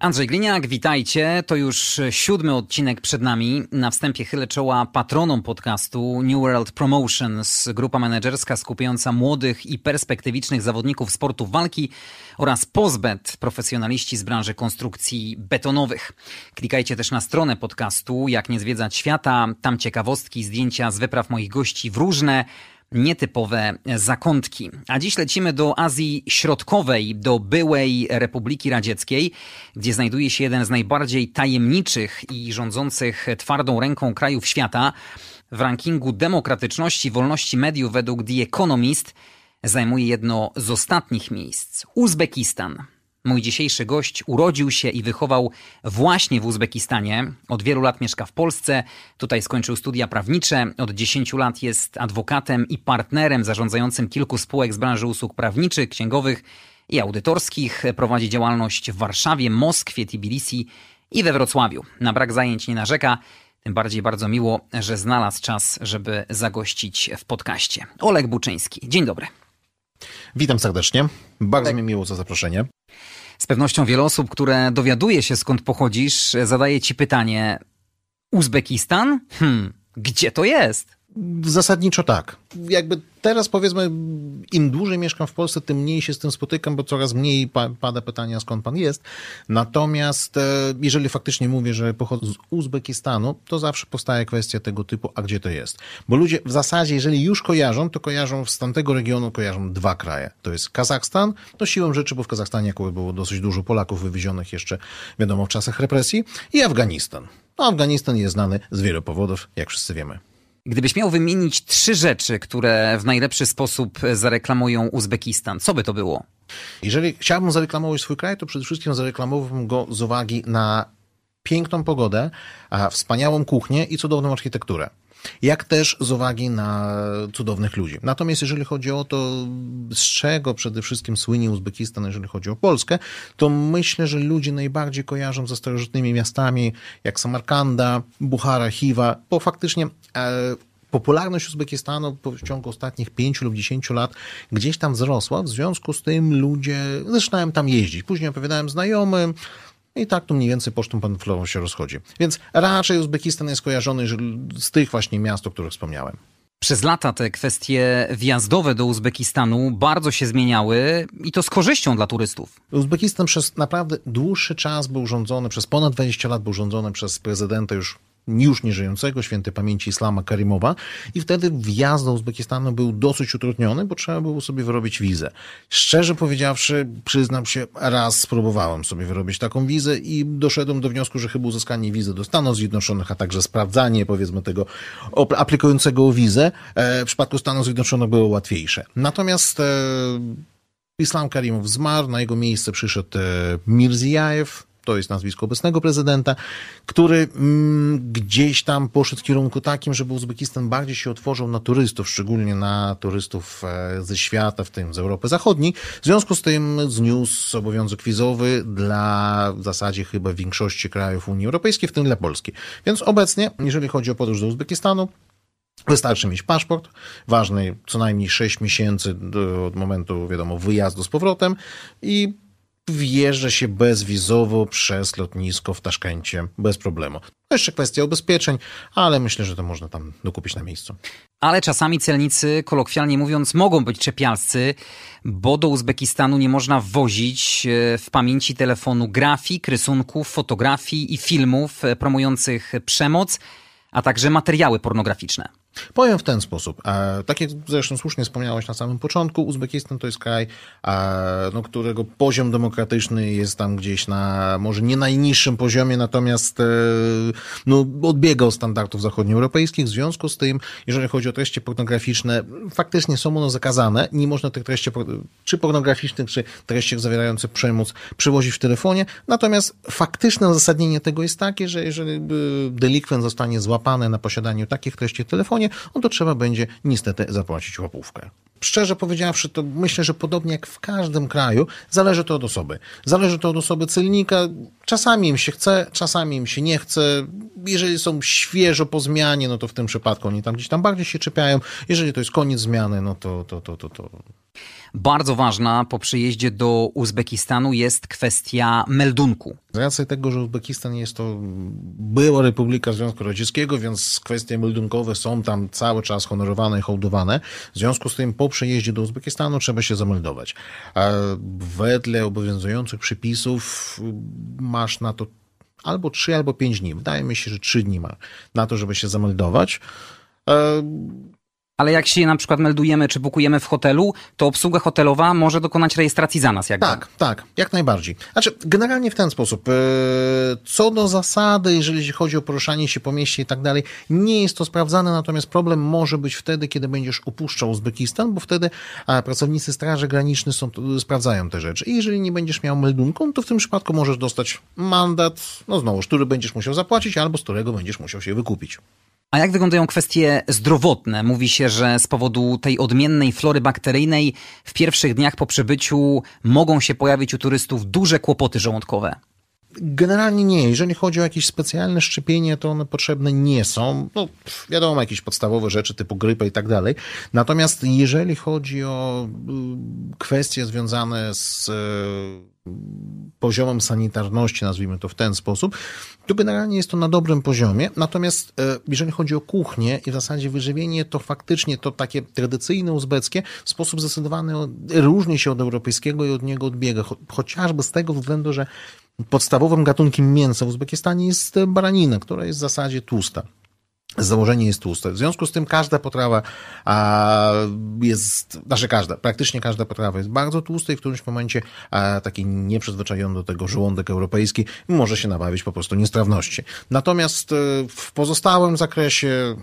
Andrzej Gliniak, witajcie. To już siódmy odcinek przed nami. Na wstępie chylę czoła patronom podcastu New World Promotions, grupa menedżerska skupiająca młodych i perspektywicznych zawodników sportu walki oraz Pozbet, profesjonaliści z branży konstrukcji betonowych. Klikajcie też na stronę podcastu Jak nie zwiedzać świata. Tam ciekawostki, zdjęcia z wypraw moich gości w różne nietypowe zakątki. A dziś lecimy do Azji Środkowej, do byłej Republiki Radzieckiej, gdzie znajduje się jeden z najbardziej tajemniczych i rządzących twardą ręką krajów świata. W rankingu demokratyczności, wolności mediów według The Economist zajmuje jedno z ostatnich miejsc Uzbekistan. Mój dzisiejszy gość urodził się i wychował właśnie w Uzbekistanie. Od wielu lat mieszka w Polsce. Tutaj skończył studia prawnicze. Od 10 lat jest adwokatem i partnerem zarządzającym kilku spółek z branży usług prawniczych, księgowych i audytorskich. Prowadzi działalność w Warszawie, Moskwie, Tbilisi i we Wrocławiu. Na brak zajęć nie narzeka. Tym bardziej bardzo miło, że znalazł czas, żeby zagościć w podcaście. Oleg Buczyński. Dzień dobry. Witam serdecznie. Bardzo mi miło za zaproszenie. Z pewnością wiele osób, które dowiaduje się skąd pochodzisz, zadaje ci pytanie: Uzbekistan? Hmm, gdzie to jest? Zasadniczo tak. Jakby teraz powiedzmy, im dłużej mieszkam w Polsce, tym mniej się z tym spotykam, bo coraz mniej pa pada pytania, skąd pan jest. Natomiast e, jeżeli faktycznie mówię, że pochodzę z Uzbekistanu, to zawsze powstaje kwestia tego typu, a gdzie to jest? Bo ludzie w zasadzie, jeżeli już kojarzą, to kojarzą z tamtego regionu, kojarzą dwa kraje. To jest Kazachstan, to siłą rzeczy, bo w Kazachstanie akurat było dosyć dużo Polaków wywiezionych jeszcze, wiadomo, w czasach represji, i Afganistan. No, Afganistan jest znany z wielu powodów, jak wszyscy wiemy. Gdybyś miał wymienić trzy rzeczy, które w najlepszy sposób zareklamują Uzbekistan, co by to było? Jeżeli chciałbym zareklamować swój kraj, to przede wszystkim zareklamowałbym go z uwagi na piękną pogodę, wspaniałą kuchnię i cudowną architekturę jak też z uwagi na cudownych ludzi. Natomiast jeżeli chodzi o to, z czego przede wszystkim słynie Uzbekistan, jeżeli chodzi o Polskę, to myślę, że ludzie najbardziej kojarzą ze starożytnymi miastami jak Samarkanda, Buchara, Hiwa, bo faktycznie e, popularność Uzbekistanu w ciągu ostatnich pięciu lub dziesięciu lat gdzieś tam wzrosła, w związku z tym ludzie zaczynają tam jeździć. Później opowiadałem znajomym, i tak tu mniej więcej pocztą panflową się rozchodzi. Więc raczej Uzbekistan jest kojarzony z tych właśnie miast, o których wspomniałem. Przez lata te kwestie wjazdowe do Uzbekistanu bardzo się zmieniały i to z korzyścią dla turystów. Uzbekistan przez naprawdę dłuższy czas był rządzony, przez ponad 20 lat był rządzony przez prezydenta już już nieżyjącego, świętej pamięci Islama Karimowa i wtedy wjazd do Uzbekistanu był dosyć utrudniony, bo trzeba było sobie wyrobić wizę. Szczerze powiedziawszy, przyznam się, raz spróbowałem sobie wyrobić taką wizę i doszedłem do wniosku, że chyba uzyskanie wizy do Stanów Zjednoczonych, a także sprawdzanie, powiedzmy, tego aplikującego o wizę e, w przypadku Stanów Zjednoczonych było łatwiejsze. Natomiast e, Islam Karimow zmarł, na jego miejsce przyszedł e, Mirziajew, to jest nazwisko obecnego prezydenta, który mm, gdzieś tam poszedł w kierunku takim, żeby Uzbekistan bardziej się otworzył na turystów, szczególnie na turystów e, ze świata, w tym z Europy Zachodniej. W związku z tym zniósł obowiązek wizowy dla w zasadzie chyba większości krajów Unii Europejskiej, w tym dla Polski. Więc obecnie, jeżeli chodzi o podróż do Uzbekistanu, Wystarczy mieć paszport, ważny co najmniej 6 miesięcy od momentu, wiadomo, wyjazdu z powrotem i wjeżdża się bezwizowo przez lotnisko w Taszkencie bez problemu. To jeszcze kwestia ubezpieczeń, ale myślę, że to można tam dokupić na miejscu. Ale czasami celnicy, kolokwialnie mówiąc, mogą być czepialscy, bo do Uzbekistanu nie można wwozić e, w pamięci telefonu grafik, rysunków, fotografii i filmów e, promujących przemoc, a także materiały pornograficzne. Powiem w ten sposób. Tak jak zresztą słusznie wspomniałeś na samym początku, Uzbekistan to jest kraj, no, którego poziom demokratyczny jest tam gdzieś na może nie najniższym poziomie, natomiast e, no, odbiega od standardów zachodnioeuropejskich. W związku z tym, jeżeli chodzi o treści pornograficzne, faktycznie są one zakazane. Nie można tych treści, czy pornograficznych, czy treści zawierających przemoc, przewozić w telefonie. Natomiast faktyczne uzasadnienie tego jest takie, że jeżeli e, delikwent zostanie złapany na posiadaniu takich treści w telefonie, no to trzeba będzie niestety zapłacić łapówkę. Szczerze powiedziawszy, to myślę, że podobnie jak w każdym kraju, zależy to od osoby. Zależy to od osoby celnika. Czasami im się chce, czasami im się nie chce. Jeżeli są świeżo po zmianie, no to w tym przypadku oni tam gdzieś tam bardziej się czepiają. Jeżeli to jest koniec zmiany, no to, to, to, to, to bardzo ważna po przyjeździe do Uzbekistanu jest kwestia meldunku. Z racji tego, że Uzbekistan jest to była Republika Związku Radzieckiego, więc kwestie meldunkowe są tam cały czas honorowane i hołdowane. W związku z tym po przyjeździe do Uzbekistanu trzeba się zameldować. Wedle obowiązujących przepisów masz na to albo 3, albo 5 dni. Wydaje mi się, że 3 dni ma na to, żeby się zameldować. Ale jak się na przykład meldujemy czy bukujemy w hotelu, to obsługa hotelowa może dokonać rejestracji za nas. Jakby. Tak, tak, jak najbardziej. Znaczy, generalnie w ten sposób. E, co do zasady, jeżeli chodzi o poruszanie się po mieście i tak dalej, nie jest to sprawdzane, natomiast problem może być wtedy, kiedy będziesz opuszczał Uzbekistan, bo wtedy pracownicy Straży Granicznej są, sprawdzają te rzeczy. I jeżeli nie będziesz miał meldunku, to w tym przypadku możesz dostać mandat, no znowu, który będziesz musiał zapłacić, albo z którego będziesz musiał się wykupić. A jak wyglądają kwestie zdrowotne? Mówi się, że z powodu tej odmiennej flory bakteryjnej w pierwszych dniach po przybyciu mogą się pojawić u turystów duże kłopoty żołądkowe. Generalnie nie. Jeżeli chodzi o jakieś specjalne szczepienie, to one potrzebne nie są. No, wiadomo, jakieś podstawowe rzeczy typu grypę i tak dalej. Natomiast jeżeli chodzi o y, kwestie związane z y, poziomem sanitarności, nazwijmy to w ten sposób, to generalnie jest to na dobrym poziomie. Natomiast y, jeżeli chodzi o kuchnię i w zasadzie wyżywienie, to faktycznie to takie tradycyjne uzbeckie w sposób zdecydowany różni się od europejskiego i od niego odbiega. Chociażby z tego względu, że podstawowym gatunkiem mięsa w Uzbekistanie jest baranina, która jest w zasadzie tłusta. Założenie jest tłuste. W związku z tym każda potrawa a, jest, znaczy każda, praktycznie każda potrawa jest bardzo tłusta i w którymś momencie a, taki nieprzyzwyczajony do tego żołądek europejski może się nabawić po prostu niestrawności. Natomiast e, w pozostałym zakresie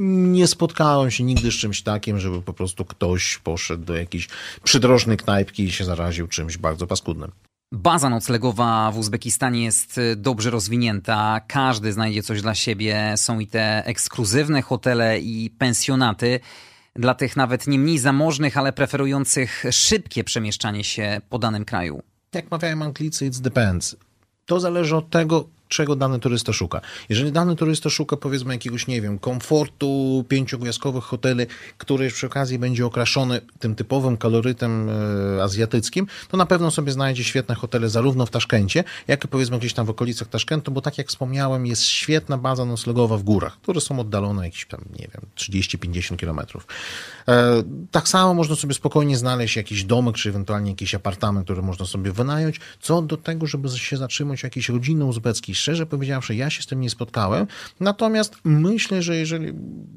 nie spotkałem się nigdy z czymś takim, żeby po prostu ktoś poszedł do jakiejś przydrożnej knajpki i się zaraził czymś bardzo paskudnym. Baza noclegowa w Uzbekistanie jest y, dobrze rozwinięta. Każdy znajdzie coś dla siebie. Są i te ekskluzywne hotele i pensjonaty dla tych nawet nie mniej zamożnych, ale preferujących szybkie przemieszczanie się po danym kraju. Jak mawiają Anglicy, it depends. To zależy od tego, czego dany turysta szuka. Jeżeli dany turysta szuka powiedzmy jakiegoś, nie wiem, komfortu pięciogwiazdkowych hoteli, który przy okazji będzie okraszony tym typowym kalorytem e, azjatyckim, to na pewno sobie znajdzie świetne hotele zarówno w Taszkencie, jak i powiedzmy gdzieś tam w okolicach Taszkentu, bo tak jak wspomniałem, jest świetna baza noclegowa w górach, które są oddalone jakieś tam, nie wiem, 30-50 kilometrów. E, tak samo można sobie spokojnie znaleźć jakiś domek, czy ewentualnie jakiś apartament, który można sobie wynająć, co do tego, żeby się zatrzymać w jakiejś rodzinie uzbeckiej, szczerze powiedziawszy, ja się z tym nie spotkałem. Natomiast myślę, że jeżeli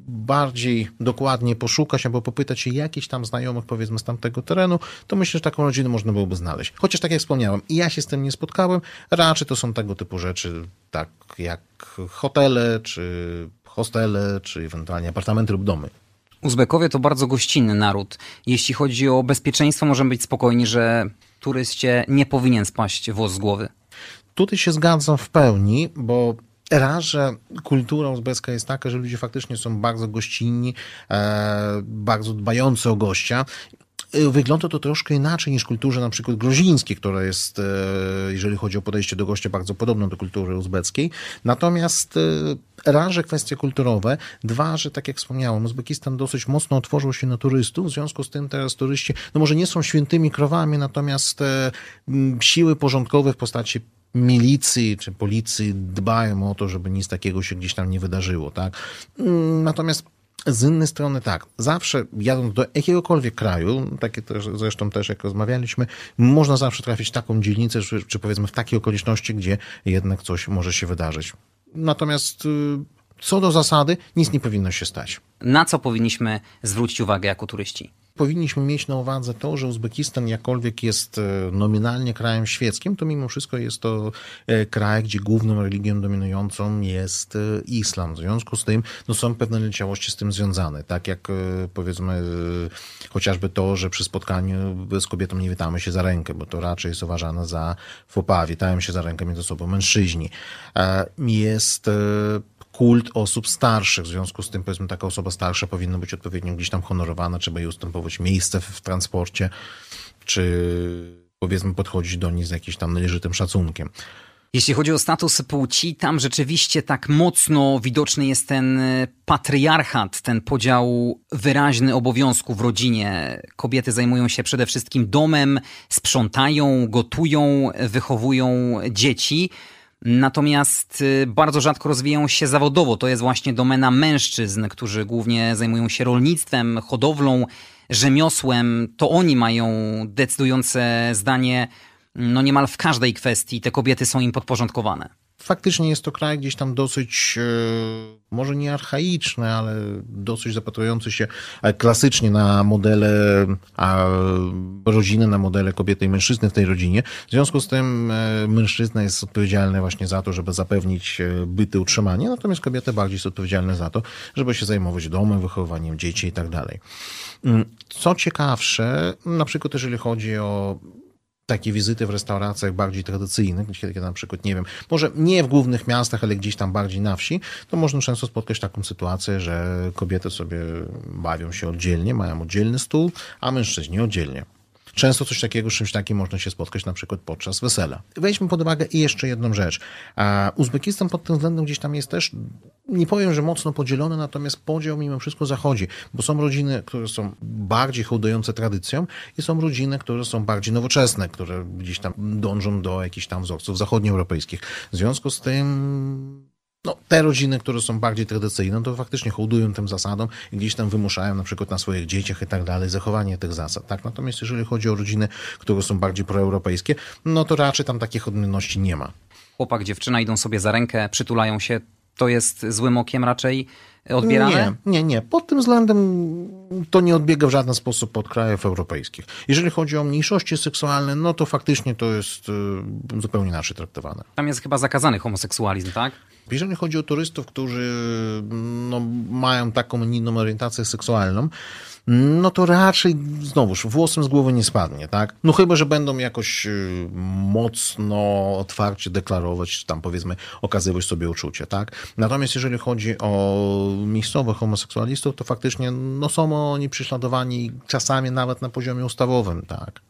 bardziej dokładnie poszukać albo popytać się jakichś tam znajomych, powiedzmy, z tamtego terenu, to myślę, że taką rodzinę można byłoby znaleźć. Chociaż tak jak wspomniałem, ja się z tym nie spotkałem. Raczej to są tego typu rzeczy, tak jak hotele, czy hostele, czy ewentualnie apartamenty lub domy. Uzbekowie to bardzo gościnny naród. Jeśli chodzi o bezpieczeństwo, możemy być spokojni, że turyście nie powinien spaść włos z głowy. Tutaj się zgadzam w pełni, bo raz, że kultura uzbecka jest taka, że ludzie faktycznie są bardzo gościnni, e, bardzo dbający o gościa. E, wygląda to troszkę inaczej niż kulturze na przykład gruzińskiej, która jest, e, jeżeli chodzi o podejście do gościa, bardzo podobna do kultury uzbeckiej. Natomiast raz, że kwestie kulturowe, dwa, że tak jak wspomniałem, Uzbekistan dosyć mocno otworzył się na turystów, w związku z tym teraz turyści, no może nie są świętymi krowami, natomiast siły porządkowe w postaci milicji czy policji dbają o to, żeby nic takiego się gdzieś tam nie wydarzyło, tak? Mm, natomiast z innej strony tak, zawsze jadąc do jakiegokolwiek kraju, takie też, zresztą też jak rozmawialiśmy, można zawsze trafić w taką dzielnicę, czy, czy powiedzmy w takie okoliczności, gdzie jednak coś może się wydarzyć. Natomiast y, co do zasady, nic nie powinno się stać. Na co powinniśmy zwrócić uwagę jako turyści? Powinniśmy mieć na uwadze to, że Uzbekistan jakkolwiek jest e, nominalnie krajem świeckim, to mimo wszystko jest to e, kraj, gdzie główną religią dominującą jest e, islam. W związku z tym no, są pewne leciałości z tym związane. Tak jak powiedzmy chociażby to, że przy spotkaniu z kobietą nie witamy się za rękę, bo to raczej jest uważane za fopa. Witają się za rękę między sobą mężczyźni. Jest kult osób starszych. W związku z tym, powiedzmy, taka osoba starsza powinna być odpowiednio gdzieś tam honorowana, trzeba jej ustępować miejsce w, w transporcie, czy powiedzmy podchodzić do niej z jakimś tam należytym szacunkiem. Jeśli chodzi o status płci, tam rzeczywiście tak mocno widoczny jest ten e, patriarchat, ten podział wyraźny obowiązków w rodzinie. Kobiety zajmują się przede wszystkim domem, sprzątają, gotują, wychowują dzieci. Natomiast e, bardzo rzadko rozwijają się zawodowo. To jest właśnie domena mężczyzn, którzy głównie zajmują się rolnictwem, hodowlą, rzemiosłem. To oni mają decydujące zdanie no niemal w każdej kwestii te kobiety są im podporządkowane. Faktycznie jest to kraj gdzieś tam dosyć, e, może nie archaiczny, ale dosyć zapatrujący się e, klasycznie na modele rodziny, na modele kobiety i mężczyzny w tej rodzinie. W związku z tym e, mężczyzna jest odpowiedzialny właśnie za to, żeby zapewnić byty, utrzymanie, natomiast kobieta bardziej jest odpowiedzialna za to, żeby się zajmować domem, wychowywaniem dzieci i tak dalej. Mm, co ciekawsze, na przykład jeżeli chodzi o takie wizyty w restauracjach bardziej tradycyjnych, kiedy na przykład, nie wiem, może nie w głównych miastach, ale gdzieś tam bardziej na wsi, to można często spotkać taką sytuację, że kobiety sobie bawią się oddzielnie, mają oddzielny stół, a mężczyźni oddzielnie. Często coś takiego, z czymś takim można się spotkać na przykład podczas wesela. Weźmy pod uwagę jeszcze jedną rzecz. Uzbekistan pod tym względem gdzieś tam jest też, nie powiem, że mocno podzielony, natomiast podział mimo wszystko zachodzi, bo są rodziny, które są bardziej hołdujące tradycją i są rodziny, które są bardziej nowoczesne, które gdzieś tam dążą do jakichś tam wzorców zachodnioeuropejskich. W związku z tym no, te rodziny, które są bardziej tradycyjne, to faktycznie hołdują tym zasadom i gdzieś tam wymuszają na przykład na swoich dzieciach i tak dalej zachowanie tych zasad. Tak? Natomiast jeżeli chodzi o rodziny, które są bardziej proeuropejskie, no to raczej tam takich odmienności nie ma. Chłopak, dziewczyna idą sobie za rękę, przytulają się. To jest złym okiem raczej odbierane? Nie, nie, nie. Pod tym względem to nie odbiega w żaden sposób od krajów europejskich. Jeżeli chodzi o mniejszości seksualne, no to faktycznie to jest y, zupełnie inaczej traktowane. Tam jest chyba zakazany homoseksualizm, tak? Jeżeli chodzi o turystów, którzy no, mają taką inną orientację seksualną, no to raczej znowuż włosem z głowy nie spadnie, tak? No chyba, że będą jakoś y, mocno otwarcie deklarować, czy tam powiedzmy okazywać sobie uczucie, tak? Natomiast jeżeli chodzi o miejscowych homoseksualistów, to faktycznie no są oni prześladowani czasami nawet na poziomie ustawowym, tak?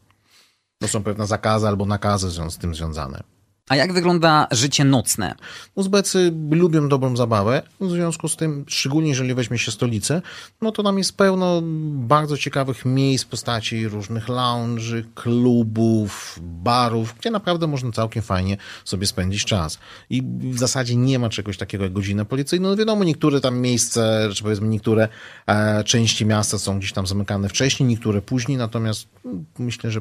To są pewne zakazy albo nakazy z tym związane. A jak wygląda życie nocne? Uzbecy lubią dobrą zabawę, w związku z tym, szczególnie jeżeli weźmie się stolicę, no to tam jest pełno bardzo ciekawych miejsc w postaci różnych lounge'y, klubów, barów, gdzie naprawdę można całkiem fajnie sobie spędzić czas. I w zasadzie nie ma czegoś takiego jak godzina policyjna. No wiadomo, niektóre tam miejsca, czy powiedzmy niektóre e, części miasta są gdzieś tam zamykane wcześniej, niektóre później, natomiast mm, myślę, że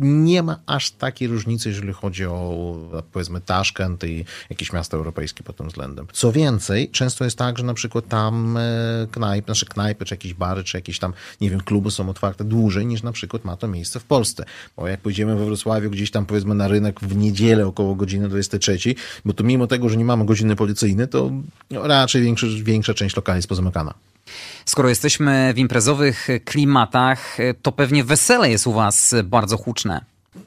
nie ma aż takiej różnicy, jeżeli chodzi o powiedzmy Taszkent i jakieś miasta europejskie pod tym względem. Co więcej, często jest tak, że na przykład tam e, knajpy, nasze knajpy, czy jakieś bary, czy jakieś tam, nie wiem, kluby są otwarte dłużej niż na przykład ma to miejsce w Polsce. Bo jak pójdziemy we Wrocławiu gdzieś tam powiedzmy na rynek w niedzielę około godziny 23, bo to mimo tego, że nie mamy godziny policyjnej, to raczej większa, większa część lokali jest pozamykana. Skoro jesteśmy w imprezowych klimatach, to pewnie wesele jest u Was bardzo huczne.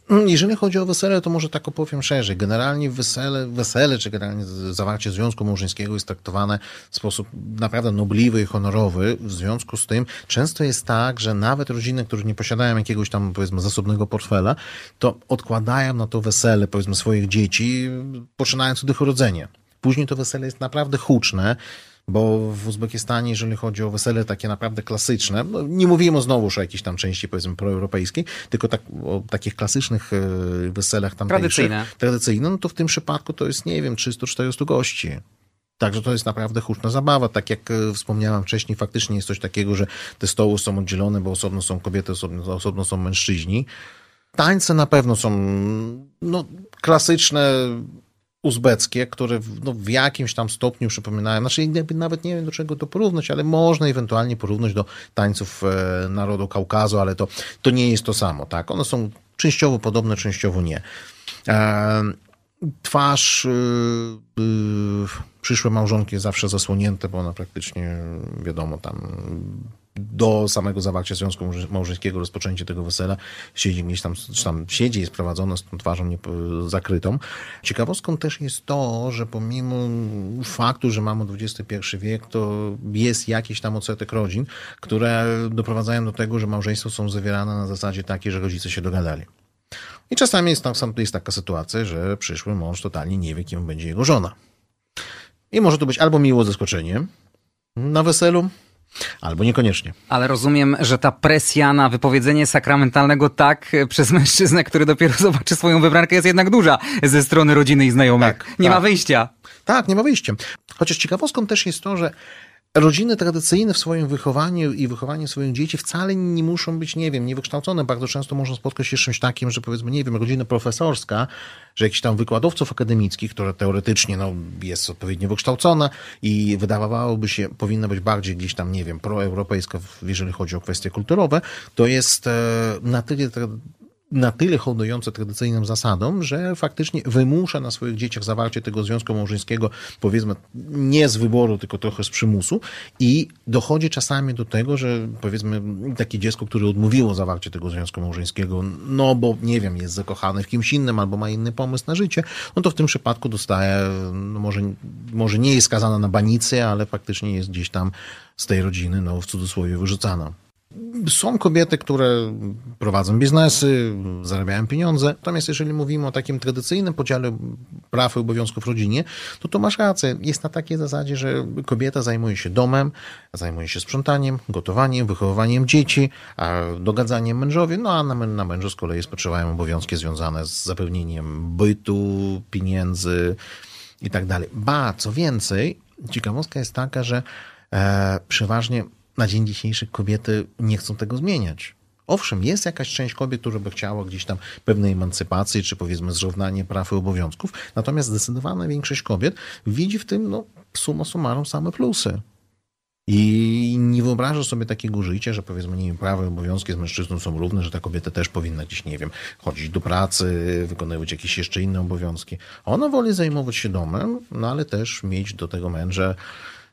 Mm, jeżeli chodzi o wesele, to może tak opowiem szerzej. Generalnie wesele, wesele czy generalnie zawarcie związku małżeńskiego jest traktowane w sposób naprawdę nobliwy i honorowy. W związku z tym często jest tak, że nawet rodziny, które nie posiadają jakiegoś tam powiedzmy zasobnego portfela, to odkładają na to wesele powiedzmy swoich dzieci, poczynając od ich urodzenia. Później to wesele jest naprawdę huczne bo w Uzbekistanie, jeżeli chodzi o wesele takie naprawdę klasyczne, no nie mówimy znowuż o jakiejś tam części powiedzmy proeuropejskiej, tylko tak, o takich klasycznych e, weselach tam tradycyjne. tradycyjne, no to w tym przypadku to jest, nie wiem, 300-400 gości. Także to jest naprawdę huczna zabawa. Tak jak e, wspomniałem wcześniej, faktycznie jest coś takiego, że te stoły są oddzielone, bo osobno są kobiety, osobno, osobno są mężczyźni. Tańce na pewno są no, klasyczne, uzbeckie, które w, no, w jakimś tam stopniu przypominają, znaczy nawet nie wiem do czego to porównać, ale można ewentualnie porównać do tańców e, narodu Kaukazu, ale to, to nie jest to samo, tak? One są częściowo podobne, częściowo nie. E, twarz y, y, przyszłe małżonki zawsze zasłonięte, bo ona praktycznie, wiadomo, tam do samego zawarcia związku małżeńskiego, rozpoczęcia tego wesela, siedzi gdzieś tam, czy tam siedzi, jest prowadzone z tą twarzą nie, zakrytą. Ciekawostką też jest to, że pomimo faktu, że mamy XXI wiek, to jest jakiś tam odsetek rodzin, które doprowadzają do tego, że małżeństwa są zawierane na zasadzie takiej, że rodzice się dogadali. I czasami jest, tam, jest taka sytuacja, że przyszły mąż totalnie nie wie, kim będzie jego żona. I może to być albo miło zaskoczenie na weselu, Albo niekoniecznie. Ale rozumiem, że ta presja na wypowiedzenie sakramentalnego tak przez mężczyznę, który dopiero zobaczy swoją wybrankę, jest jednak duża ze strony rodziny i znajomych. Tak, nie tak. ma wyjścia. Tak, nie ma wyjścia. Chociaż ciekawostką też jest to, że rodziny tradycyjne w swoim wychowaniu i wychowaniu swoich dzieci wcale nie muszą być, nie wiem, niewykształcone. Bardzo często można spotkać się z czymś takim, że powiedzmy, nie wiem, rodzina profesorska, że jakiś tam wykładowców akademickich, która teoretycznie no, jest odpowiednio wykształcona i wydawałoby się, powinna być bardziej gdzieś tam, nie wiem, proeuropejska, jeżeli chodzi o kwestie kulturowe, to jest e, na tyle na tyle hołdujące tradycyjnym zasadom, że faktycznie wymusza na swoich dzieciach zawarcie tego związku małżeńskiego, powiedzmy, nie z wyboru, tylko trochę z przymusu i dochodzi czasami do tego, że powiedzmy takie dziecko, które odmówiło zawarcie tego związku małżeńskiego, no bo nie wiem, jest zakochane w kimś innym albo ma inny pomysł na życie, no to w tym przypadku dostaje, no może, może nie jest skazana na banicę, ale faktycznie jest gdzieś tam z tej rodziny, no w cudzysłowie wyrzucana. Są kobiety, które prowadzą biznesy, zarabiają pieniądze. Natomiast jeżeli mówimy o takim tradycyjnym podziale praw i obowiązków w rodzinie, to to masz rację. Jest na takiej zasadzie, że kobieta zajmuje się domem, zajmuje się sprzątaniem, gotowaniem, wychowywaniem dzieci, dogadzaniem mężowi, no a na, na mężu z kolei spoczywają obowiązki związane z zapewnieniem bytu, pieniędzy i tak dalej. Ba, co więcej, ciekawostka jest taka, że e, przeważnie na dzień dzisiejszy kobiety nie chcą tego zmieniać. Owszem, jest jakaś część kobiet, która by chciała gdzieś tam pewnej emancypacji, czy powiedzmy zrównanie praw i obowiązków, natomiast zdecydowana większość kobiet widzi w tym, no, summa summarum same plusy. I nie wyobraża sobie takiego życia, że powiedzmy, nie wiem, prawa i obowiązki z mężczyzną są równe, że ta kobieta też powinna gdzieś, nie wiem, chodzić do pracy, wykonywać jakieś jeszcze inne obowiązki. Ona woli zajmować się domem, no ale też mieć do tego męża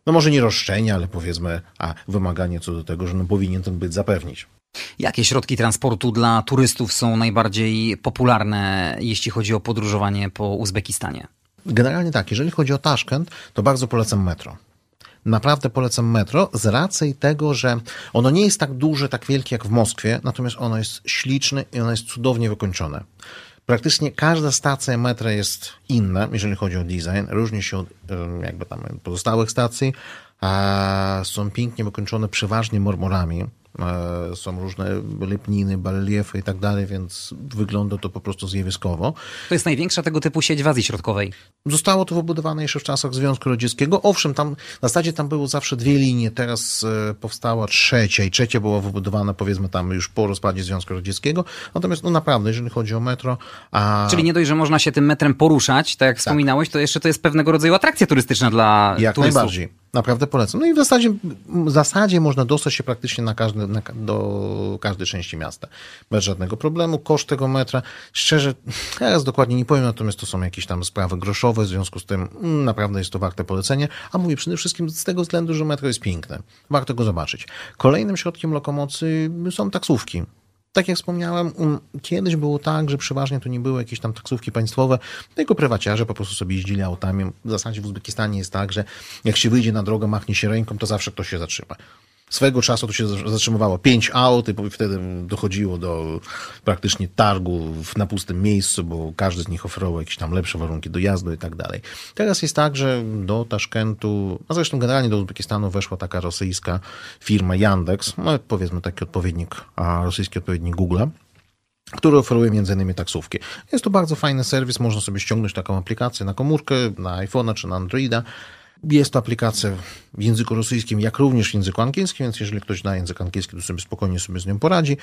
no może nie roszczenia, ale powiedzmy, a wymaganie co do tego, że no powinien ten byt zapewnić. Jakie środki transportu dla turystów są najbardziej popularne, jeśli chodzi o podróżowanie po Uzbekistanie? Generalnie tak, jeżeli chodzi o Taszkent, to bardzo polecam metro. Naprawdę polecam metro z racji tego, że ono nie jest tak duże, tak wielkie jak w Moskwie, natomiast ono jest śliczne i ono jest cudownie wykończone. Praktycznie każda stacja metra jest inna, jeżeli chodzi o design. Różni się od jakby tam pozostałych stacji. A są pięknie wykończone przeważnie marmurami. E, są różne lepniny, bareliefy i tak dalej, więc wygląda to po prostu zjawiskowo. To jest największa tego typu sieć w Azji Środkowej. Zostało to wybudowane jeszcze w czasach Związku Radzieckiego. Owszem, tam na zasadzie tam było zawsze dwie linie, teraz e, powstała trzecia i trzecia była wybudowana powiedzmy tam już po rozpadzie Związku Radzieckiego. Natomiast no naprawdę, jeżeli chodzi o metro... A... Czyli nie dość, że można się tym metrem poruszać, tak jak tak. wspominałeś, to jeszcze to jest pewnego rodzaju atrakcja turystyczna dla jak turystów. najbardziej. Naprawdę polecam. No i w zasadzie, w zasadzie można dostać się praktycznie na każdy, na, do każdej części miasta. Bez żadnego problemu. Koszt tego metra, szczerze, teraz dokładnie nie powiem, natomiast to są jakieś tam sprawy groszowe, w związku z tym mm, naprawdę jest to warte polecenia. A mówię przede wszystkim z tego względu, że metro jest piękne. Warto go zobaczyć. Kolejnym środkiem lokomocji są taksówki tak jak wspomniałem, um, kiedyś było tak, że przeważnie to nie były jakieś tam taksówki państwowe, tylko prywaciarze po prostu sobie jeździli autami. W zasadzie w Uzbekistanie jest tak, że jak się wyjdzie na drogę, machnie się ręką, to zawsze ktoś się zatrzyma. Swego czasu to się zatrzymywało pięć aut i wtedy dochodziło do praktycznie targu na pustym miejscu, bo każdy z nich oferował jakieś tam lepsze warunki dojazdu i tak dalej. Teraz jest tak, że do Taszkentu, a zresztą generalnie do Uzbekistanu weszła taka rosyjska firma Yandex, no powiedzmy taki odpowiednik, a rosyjski odpowiednik Google'a, który oferuje innymi taksówki. Jest to bardzo fajny serwis, można sobie ściągnąć taką aplikację na komórkę, na iPhone'a czy na Androida jest to aplikacja w języku rosyjskim, jak również w języku angielskim, więc jeżeli ktoś zna język angielski, to sobie spokojnie sobie z nią poradzi.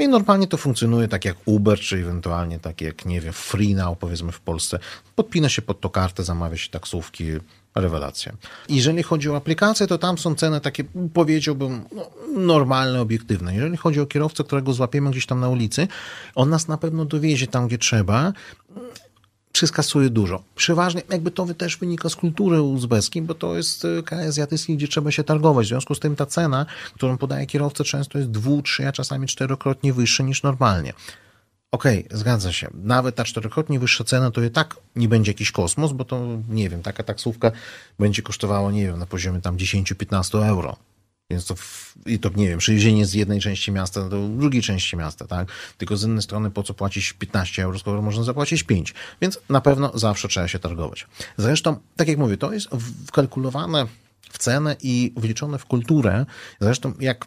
I normalnie to funkcjonuje tak jak Uber, czy ewentualnie tak jak, nie wiem, FreeNow, powiedzmy w Polsce. Podpina się pod to kartę, zamawia się taksówki, rewelacja. Jeżeli chodzi o aplikacje, to tam są ceny takie, powiedziałbym, no, normalne, obiektywne. Jeżeli chodzi o kierowcę, którego złapiemy gdzieś tam na ulicy, on nas na pewno dowiezie tam, gdzie trzeba czy skasuje dużo. Przeważnie jakby to też wynika z kultury uzbeckiej, bo to jest e, kraj azjatycki, gdzie trzeba się targować. W związku z tym ta cena, którą podaje kierowca, często jest dwu, trzy, a czasami czterokrotnie wyższa niż normalnie. Okej, okay, zgadza się. Nawet ta czterokrotnie wyższa cena to i tak nie będzie jakiś kosmos, bo to, nie wiem, taka taksówka będzie kosztowała, nie wiem, na poziomie tam 10-15 euro. Więc to, w, i to nie wiem, przewiezienie z jednej części miasta do drugiej części miasta, tak? Tylko z jednej strony po co płacić 15 euro, skoro można zapłacić 5. Więc na pewno zawsze trzeba się targować. Zresztą, tak jak mówię, to jest wkalkulowane w cenę i wliczone w kulturę. Zresztą jak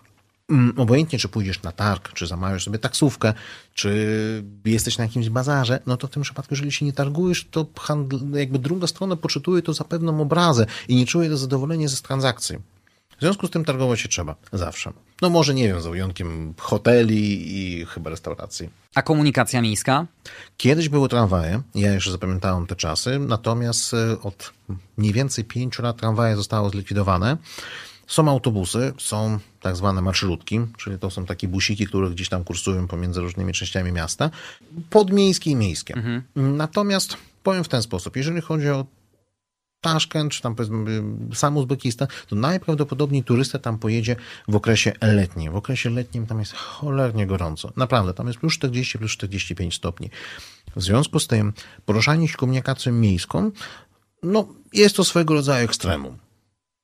mm, obojętnie, czy pójdziesz na targ, czy zamawiasz sobie taksówkę, czy jesteś na jakimś bazarze, no to w tym przypadku, jeżeli się nie targujesz, to handl, jakby druga strona poczytuje to za pewną obrazę i nie czuje to zadowolenia ze transakcji. W związku z tym targować się trzeba. Zawsze. No może nie wiem, za wyjątkiem hoteli i chyba restauracji. A komunikacja miejska? Kiedyś były tramwaje, ja jeszcze zapamiętałem te czasy, natomiast e, od mniej więcej pięciu lat tramwaje zostały zlikwidowane. Są autobusy, są tak zwane marszrutki, czyli to są takie busiki, które gdzieś tam kursują pomiędzy różnymi częściami miasta, podmiejskie i miejskie. Mhm. Natomiast powiem w ten sposób, jeżeli chodzi o Taszkent, czy tam powiedzmy sam Uzbekistan, to najprawdopodobniej turysta tam pojedzie w okresie letnim. W okresie letnim tam jest cholernie gorąco. Naprawdę, tam jest plus 40, plus 45 stopni. W związku z tym poruszanie się komunikacją miejską, no jest to swego rodzaju ekstremum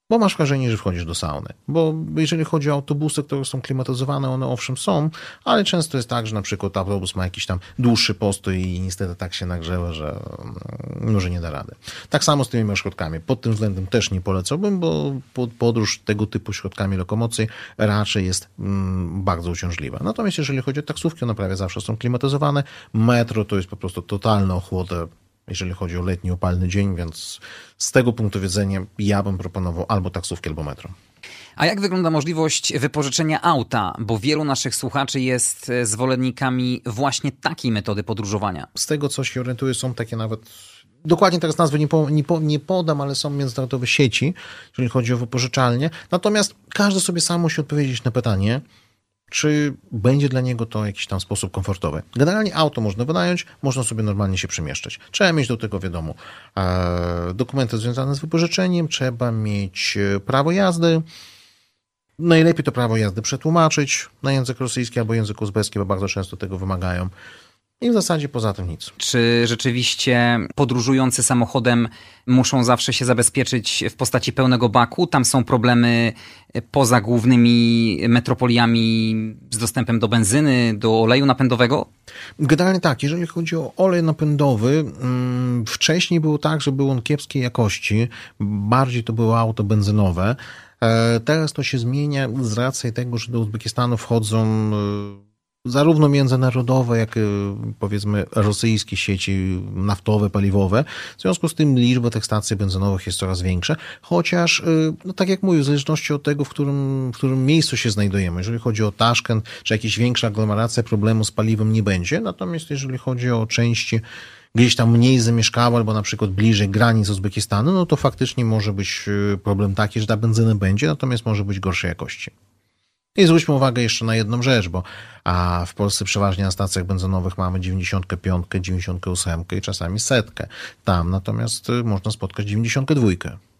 bo masz wrażenie, że wchodzisz do sauny. Bo jeżeli chodzi o autobusy, które są klimatyzowane, one owszem są, ale często jest tak, że na przykład autobus ma jakiś tam dłuższy postój i niestety tak się nagrzewa, że, no, że nie da rady. Tak samo z tymi środkami. Pod tym względem też nie polecałbym, bo podróż tego typu środkami lokomocji raczej jest mm, bardzo uciążliwa. Natomiast jeżeli chodzi o taksówki, one prawie zawsze są klimatyzowane. Metro to jest po prostu totalna ochłoda jeżeli chodzi o letni, upalny dzień, więc z tego punktu widzenia ja bym proponował albo taksówkę, albo metro. A jak wygląda możliwość wypożyczenia auta? Bo wielu naszych słuchaczy jest e, zwolennikami właśnie takiej metody podróżowania. Z tego, co się orientuję, są takie nawet dokładnie teraz nazwy nie, po, nie, po, nie, podam, ale są międzynarodowe sieci, jeżeli chodzi o wypożyczalnie. Natomiast każdy sobie sam musi odpowiedzieć na pytanie, czy będzie dla niego to jakiś tam sposób komfortowy. Generalnie auto można wynająć, można sobie normalnie się przemieszczać. Trzeba mieć do tego, wiadomo, e, dokumenty związane z wypożyczeniem, trzeba mieć e, prawo jazdy, Najlepiej to prawo jazdy przetłumaczyć na język rosyjski albo język uzbecki, bo bardzo często tego wymagają. I w zasadzie poza tym nic. Czy rzeczywiście podróżujący samochodem muszą zawsze się zabezpieczyć w postaci pełnego baku? Tam są problemy poza głównymi metropoliami z dostępem do benzyny, do oleju napędowego? Generalnie tak, jeżeli chodzi o olej napędowy, mm, wcześniej było tak, że był on kiepskiej jakości, bardziej to były auto benzynowe. E, teraz to się zmienia z racji tego, że do Uzbekistanu wchodzą e, zarówno międzynarodowe, jak powiedzmy rosyjskie sieci naftowe, paliwowe. W związku z tym liczba tych stacji benzynowych jest coraz większa, chociaż, y, no tak jak mówię, w zależności od tego, w którym, w którym miejscu się znajdujemy, jeżeli chodzi o Taszkent, czy jakieś większa aglomeracja, problemu z paliwem nie będzie, natomiast jeżeli chodzi o części gdzieś tam mniej zamieszkałe, albo na przykład bliżej granic Uzbekistanu, no to faktycznie może być y, problem taki, że ta benzyna będzie, natomiast może być gorszej jakości. I zwróćmy uwagę jeszcze na jedną rzecz, bo a w Polsce przeważnie na stacjach benzynowych mamy 95, 98 i czasami setkę. Tam natomiast y, można spotkać 92.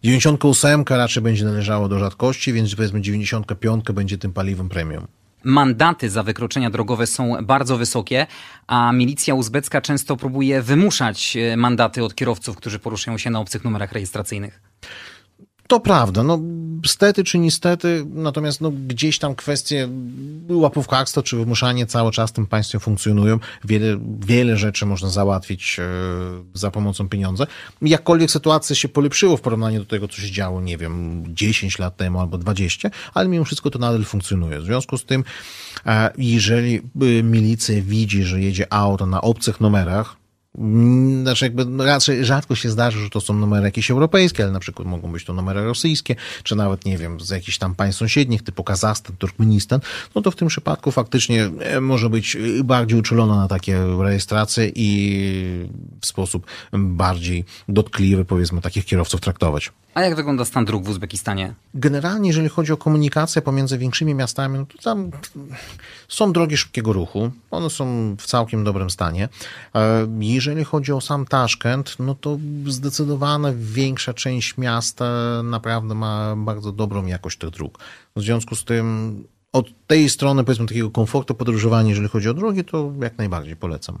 98 raczej będzie należało do rzadkości, więc powiedzmy 95 będzie tym paliwem premium. Mandaty za wykroczenia drogowe są bardzo wysokie, a milicja uzbecka często próbuje wymuszać y, mandaty od kierowców, którzy poruszają się na obcych numerach rejestracyjnych. To prawda, no stety czy niestety, natomiast no, gdzieś tam kwestie łapówkarstwa czy wymuszanie cały czas w tym państwie funkcjonują. Wiele, wiele rzeczy można załatwić e, za pomocą pieniądza. Jakkolwiek sytuacja się polepszyła w porównaniu do tego, co się działo, nie wiem, 10 lat temu albo 20, ale mimo wszystko to nadal funkcjonuje. W związku z tym, e, jeżeli e, milicja widzi, że jedzie auto na obcych numerach, znaczy jakby raczej rzadko się zdarzy, że to są numery jakieś europejskie, ale na przykład mogą być to numery rosyjskie, czy nawet, nie wiem, z jakichś tam państw sąsiednich, typu Kazachstan, Turkmenistan, no to w tym przypadku faktycznie e, może być bardziej uczulona na takie rejestracje i w sposób bardziej dotkliwy, powiedzmy, takich kierowców traktować. A jak wygląda stan dróg w Uzbekistanie? Generalnie, jeżeli chodzi o komunikację pomiędzy większymi miastami, no to tam są drogi szybkiego ruchu. One są w całkiem dobrym stanie. E, jeżeli chodzi o sam Taszkent, no to zdecydowana większa część miasta naprawdę ma bardzo dobrą jakość tych dróg. W związku z tym od tej strony, powiedzmy, takiego komfortu podróżowania, jeżeli chodzi o drogi, to jak najbardziej polecam.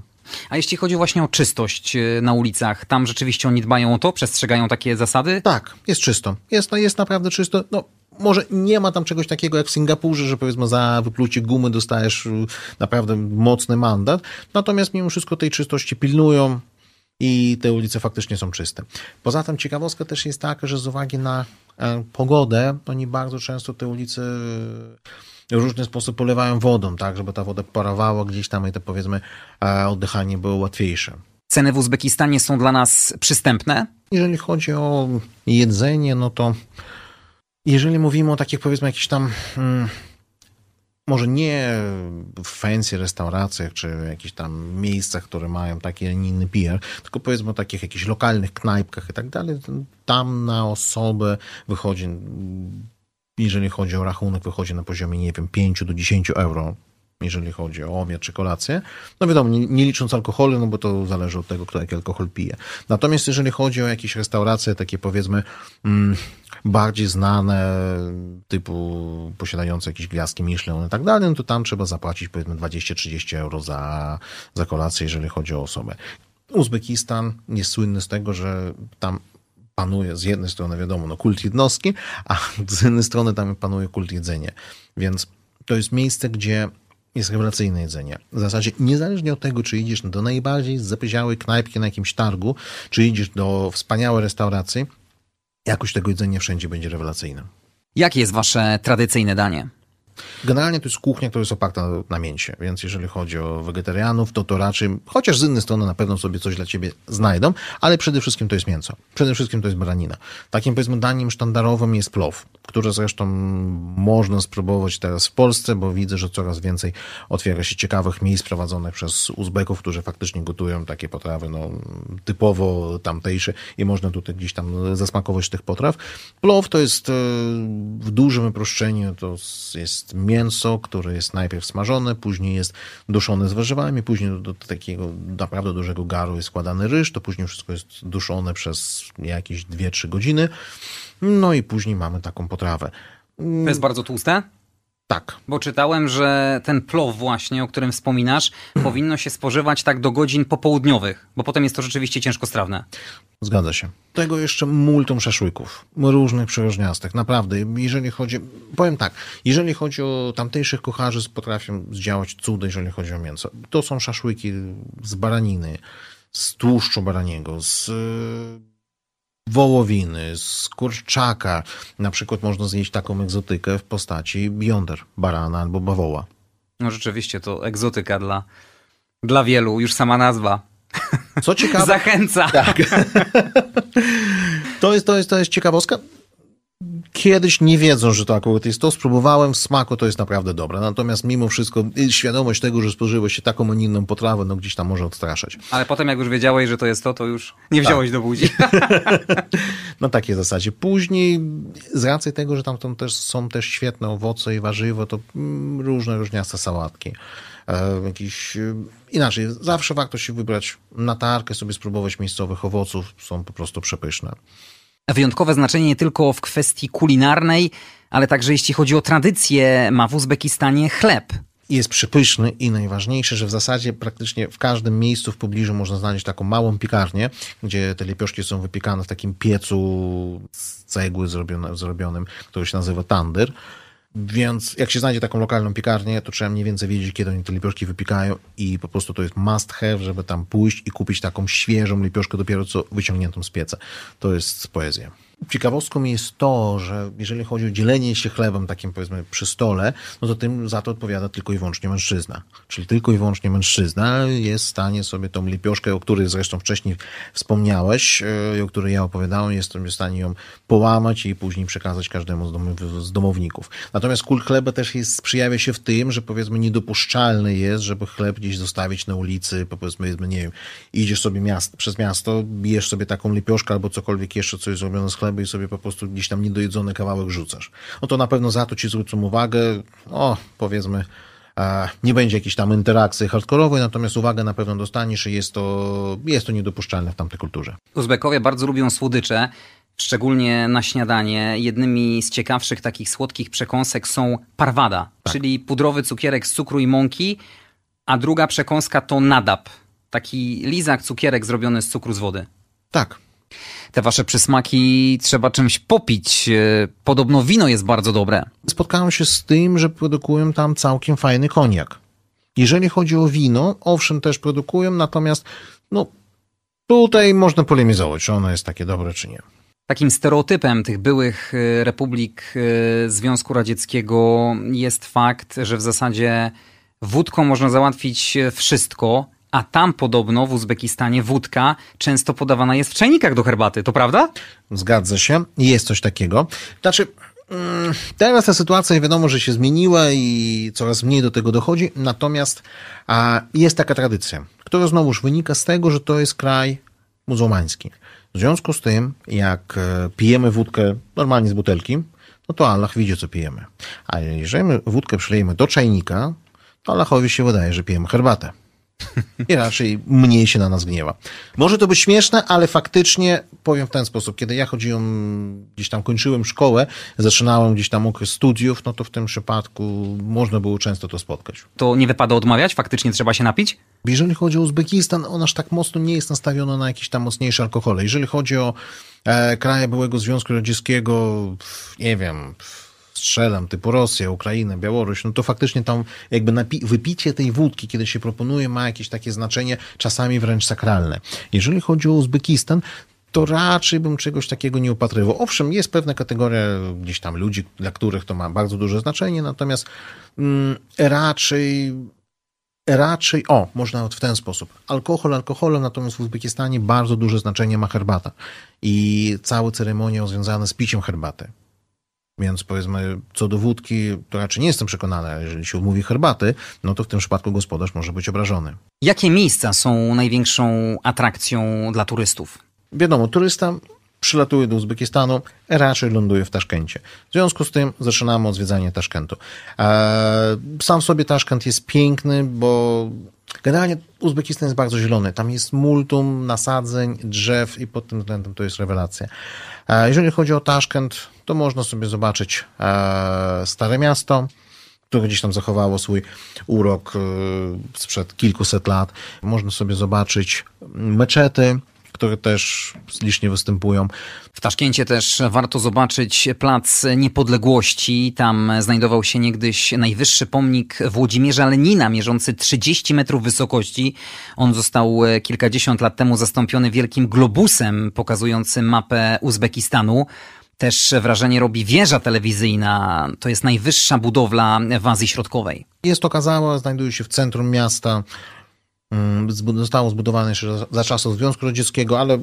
A jeśli chodzi właśnie o czystość e, na ulicach, tam rzeczywiście oni dbają o to, przestrzegają takie zasady? Tak, jest czysto. Jest, jest naprawdę czysto. No, może nie ma tam czegoś takiego jak w Singapurze, że powiedzmy za wyplucie gumy dostajesz y, naprawdę mocny mandat. Natomiast mimo wszystko tej czystości pilnują i te ulice faktycznie są czyste. Poza tym ciekawostka też jest taka, że z uwagi na e, pogodę, oni bardzo często te ulice w różny sposób polewają wodą, tak, żeby ta woda parowała gdzieś tam i to powiedzmy oddychanie było łatwiejsze. Ceny w Uzbekistanie są dla nas przystępne? Jeżeli chodzi o jedzenie, no to jeżeli mówimy o takich powiedzmy jakichś tam hmm, może nie w fancy restauracjach, czy jakichś tam miejscach, które mają taki, a nie inny PR, tylko powiedzmy o takich jakichś lokalnych knajpkach i tak dalej, tam na osobę wychodzi jeżeli chodzi o rachunek, wychodzi na poziomie, nie wiem, 5 do 10 euro, jeżeli chodzi o obiad czy kolację. No wiadomo, nie, nie, licząc alkoholu, no bo to zależy od tego, kto jaki alkohol pije. Natomiast jeżeli chodzi o jakieś restauracje takie powiedzmy mm, bardziej znane, typu posiadające jakieś gwiazdki Michelin i tak dalej, no to tam trzeba zapłacić powiedzmy 20-30 euro za, za kolację, jeżeli chodzi o osobę. Uzbekistan jest słynny z tego, że tam panuje z jednej strony, wiadomo, no, kult jednostki, a z jednej strony tam panuje kult jedzenia. Więc to jest miejsce, gdzie jest rewelacyjne jedzenie. W zasadzie niezależnie od tego, czy idziesz do najbardziej zapyziałej knajpki na jakimś targu, czy idziesz do wspaniałej restauracji, jakość tego jedzenia wszędzie będzie rewelacyjna. Jakie jest wasze tradycyjne danie? Generalnie to jest kuchnia, która jest oparta na mięsie, więc jeżeli chodzi o wegetarianów, to to raczej, chociaż z innej strony na pewno sobie coś dla ciebie znajdą, ale przede wszystkim to jest mięso. Przede wszystkim to jest baranina. Takim powiedzmy daniem sztandarowym jest plow, które zresztą można spróbować teraz w Polsce, bo widzę, że coraz więcej otwiera się ciekawych miejsc prowadzonych przez Uzbeków, którzy faktycznie gotują takie potrawy no, typowo tamtejsze i można tutaj gdzieś tam zasmakować tych potraw. Plow to jest e, w dużym uproszczeniu, to jest mięso, które jest najpierw smażone, później jest duszone z warzywami, później do, do takiego naprawdę dużego garu jest składany ryż, to później wszystko jest duszone przez jakieś 2-3 godziny. No i później mamy taką potrawę. To jest bardzo tłuste? Tak. Bo czytałem, że ten plow właśnie, o którym wspominasz, powinno się spożywać tak do godzin popołudniowych, bo potem jest to rzeczywiście ciężkostrawne. Zgadza się. Tego jeszcze multum szaszłyków, różnych przeróżniastek, naprawdę. Jeżeli chodzi, powiem tak, jeżeli chodzi o tamtejszych kucharzy, potrafią zdziałać cudy, jeżeli chodzi o mięso. To są szaszłyki z baraniny, z tłuszczu baraniego, z wołowiny, z kurczaka. Na przykład można zjeść taką egzotykę w postaci bionder, barana albo bawoła. No rzeczywiście, to egzotyka dla, dla wielu, już sama nazwa. Co ciekawe. Zachęca. Tak. to, jest, to, jest, to jest ciekawostka kiedyś nie wiedzą, że to akurat jest to. Spróbowałem w smaku, to jest naprawdę dobre. Natomiast mimo wszystko y, świadomość tego, że spożyłeś się taką, a inną potrawę, no gdzieś tam może odstraszać. Ale potem jak już wiedziałeś, że to jest to, to już nie wziąłeś tak. do buzi. na takiej zasadzie. Później z racji tego, że tam też, są też świetne owoce i warzywo, to mm, różne różniaste sałatki. E, jakiś, y, inaczej, zawsze warto się wybrać na tarkę, sobie spróbować miejscowych owoców, są po prostu przepyszne wyjątkowe znaczenie nie tylko w kwestii kulinarnej, ale także jeśli chodzi o tradycję, ma w Uzbekistanie chleb. Jest przepyszny i najważniejsze, że w zasadzie praktycznie w każdym miejscu w pobliżu można znaleźć taką małą piekarnię, gdzie te lepioszki są wypiekane w takim piecu z cegły zrobionym, który się nazywa tandyr. Więc jak się znajdzie taką lokalną piekarnię, to trzeba mniej więcej wiedzieć, kiedy oni te lipioszki wypiekają i po prostu to jest must have, żeby tam pójść i kupić taką świeżą lipioszkę dopiero co wyciągniętą z pieca. To jest poezja. Ciekawostką jest to, że jeżeli chodzi o dzielenie się chlebem takim powiedzmy przy stole, no to tym za to odpowiada tylko i wyłącznie mężczyzna. Czyli tylko i wyłącznie mężczyzna jest w stanie sobie tą lipioszkę, o której zresztą wcześniej wspomniałeś e, o której ja opowiadałem, jest w stanie ją połamać i później przekazać każdemu z, domowników. Natomiast kult chleba też jest, przejawia się w tym, że powiedzmy niedopuszczalne jest, żeby chleb gdzieś zostawić na ulicy, powiedzmy, nie wiem, idziesz sobie miast, przez miasto, bijesz sobie taką lipioszkę albo cokolwiek jeszcze, co jest zrobione z chlebem, zęby i sobie po prostu gdzieś tam niedojedzony kawałek rzucasz. No to na pewno za to ci zwrócą uwagę, o, powiedzmy, nie będzie jakiejś tam interakcji hardkorowej, natomiast uwagę na pewno dostaniesz i jest to, jest to niedopuszczalne w tamtej kulturze. Uzbekowie bardzo lubią słodycze, szczególnie na śniadanie. Jednymi z ciekawszych takich słodkich przekąsek są parwada, tak. czyli pudrowy cukierek z cukru i mąki, a druga przekąska to nadab, taki lizak cukierek zrobiony z cukru z wody. Tak. Te wasze przysmaki trzeba czymś popić. E, podobno wino jest bardzo dobre. Spotkałem się z tym, że produkują tam całkiem fajny koniak. Jeżeli chodzi o wino, owszem, też produkują, natomiast no, tutaj można polemizować, czy ono jest takie dobre, czy nie. Takim stereotypem tych byłych e, republik e, Związku Radzieckiego jest fakt, że w zasadzie wódką można załatwić wszystko, a tam podobno w Uzbekistanie wódka często podawana jest w czajnikach do herbaty, to prawda? Zgadza się, jest coś takiego. Znaczy, mm, teraz ta sytuacja wiadomo, że się zmieniła i coraz mniej do tego dochodzi, natomiast jest taka tradycja, która znowuż wynika z tego, że to jest kraj muzułmański. W związku z tym, jak e, pijemy wódkę normalnie z butelki, no to Allah widzi, co pijemy. A jeżeli wódkę przylejemy do czajnika, to Allahowi się wydaje, że pijemy herbatę. I raczej mniej się na nas gniewa. Może to być śmieszne, ale faktycznie powiem w ten sposób. Kiedy ja chodziłem, gdzieś tam kończyłem szkołę, zaczynałem gdzieś tam okres studiów, no to w tym przypadku można było często to spotkać. To nie wypada odmawiać? Faktycznie trzeba się napić? Jeżeli chodzi o Uzbekistan, on aż tak mocno nie jest nastawiony na jakieś tam mocniejsze alkohole. Jeżeli chodzi o e, kraje byłego Związku Radzieckiego, nie wiem, strzelam, typu Rosja, Ukraina, Białoruś, no to faktycznie tam jakby wypicie tej wódki, kiedy się proponuje, ma jakieś takie znaczenie, czasami wręcz sakralne. Jeżeli chodzi o Uzbekistan, to raczej bym czegoś takiego nie upatrywał. Owszem, jest pewna kategoria gdzieś tam ludzi, dla których to ma bardzo duże znaczenie, natomiast mm, raczej raczej, o, można w ten sposób. Alkohol alkoholem, natomiast w Uzbekistanie bardzo duże znaczenie ma herbata i całe ceremonie związane z piciem herbaty. Więc powiedzmy, co do wódki, to raczej nie jestem przekonany, ale jeżeli się odmówi herbaty, no to w tym przypadku gospodarz może być obrażony. Jakie miejsca są największą atrakcją dla turystów? Wiadomo, turysta przylatuje do Uzbekistanu, raczej ląduje w Taszkencie. W związku z tym zaczynamy od zwiedzania Taszkentu. E, sam sobie Taszkent jest piękny, bo generalnie Uzbekistan jest bardzo zielony. Tam jest multum nasadzeń, drzew i pod tym względem to jest rewelacja. E, jeżeli chodzi o Taszkent, to można sobie zobaczyć e, Stare Miasto, które gdzieś tam zachowało swój urok sprzed kilkuset lat. Można sobie zobaczyć meczety, które też licznie występują. W Taszkencie też warto zobaczyć Plac Niepodległości. Tam znajdował się niegdyś najwyższy pomnik Włodzimierza Lenina, mierzący 30 metrów wysokości. On został kilkadziesiąt lat temu zastąpiony wielkim globusem pokazującym mapę Uzbekistanu. Też wrażenie robi wieża telewizyjna. To jest najwyższa budowla w Azji Środkowej. Jest okazała, znajduje się w centrum miasta. Mm, zostało zbudowane jeszcze za czasów Związku Radzieckiego, ale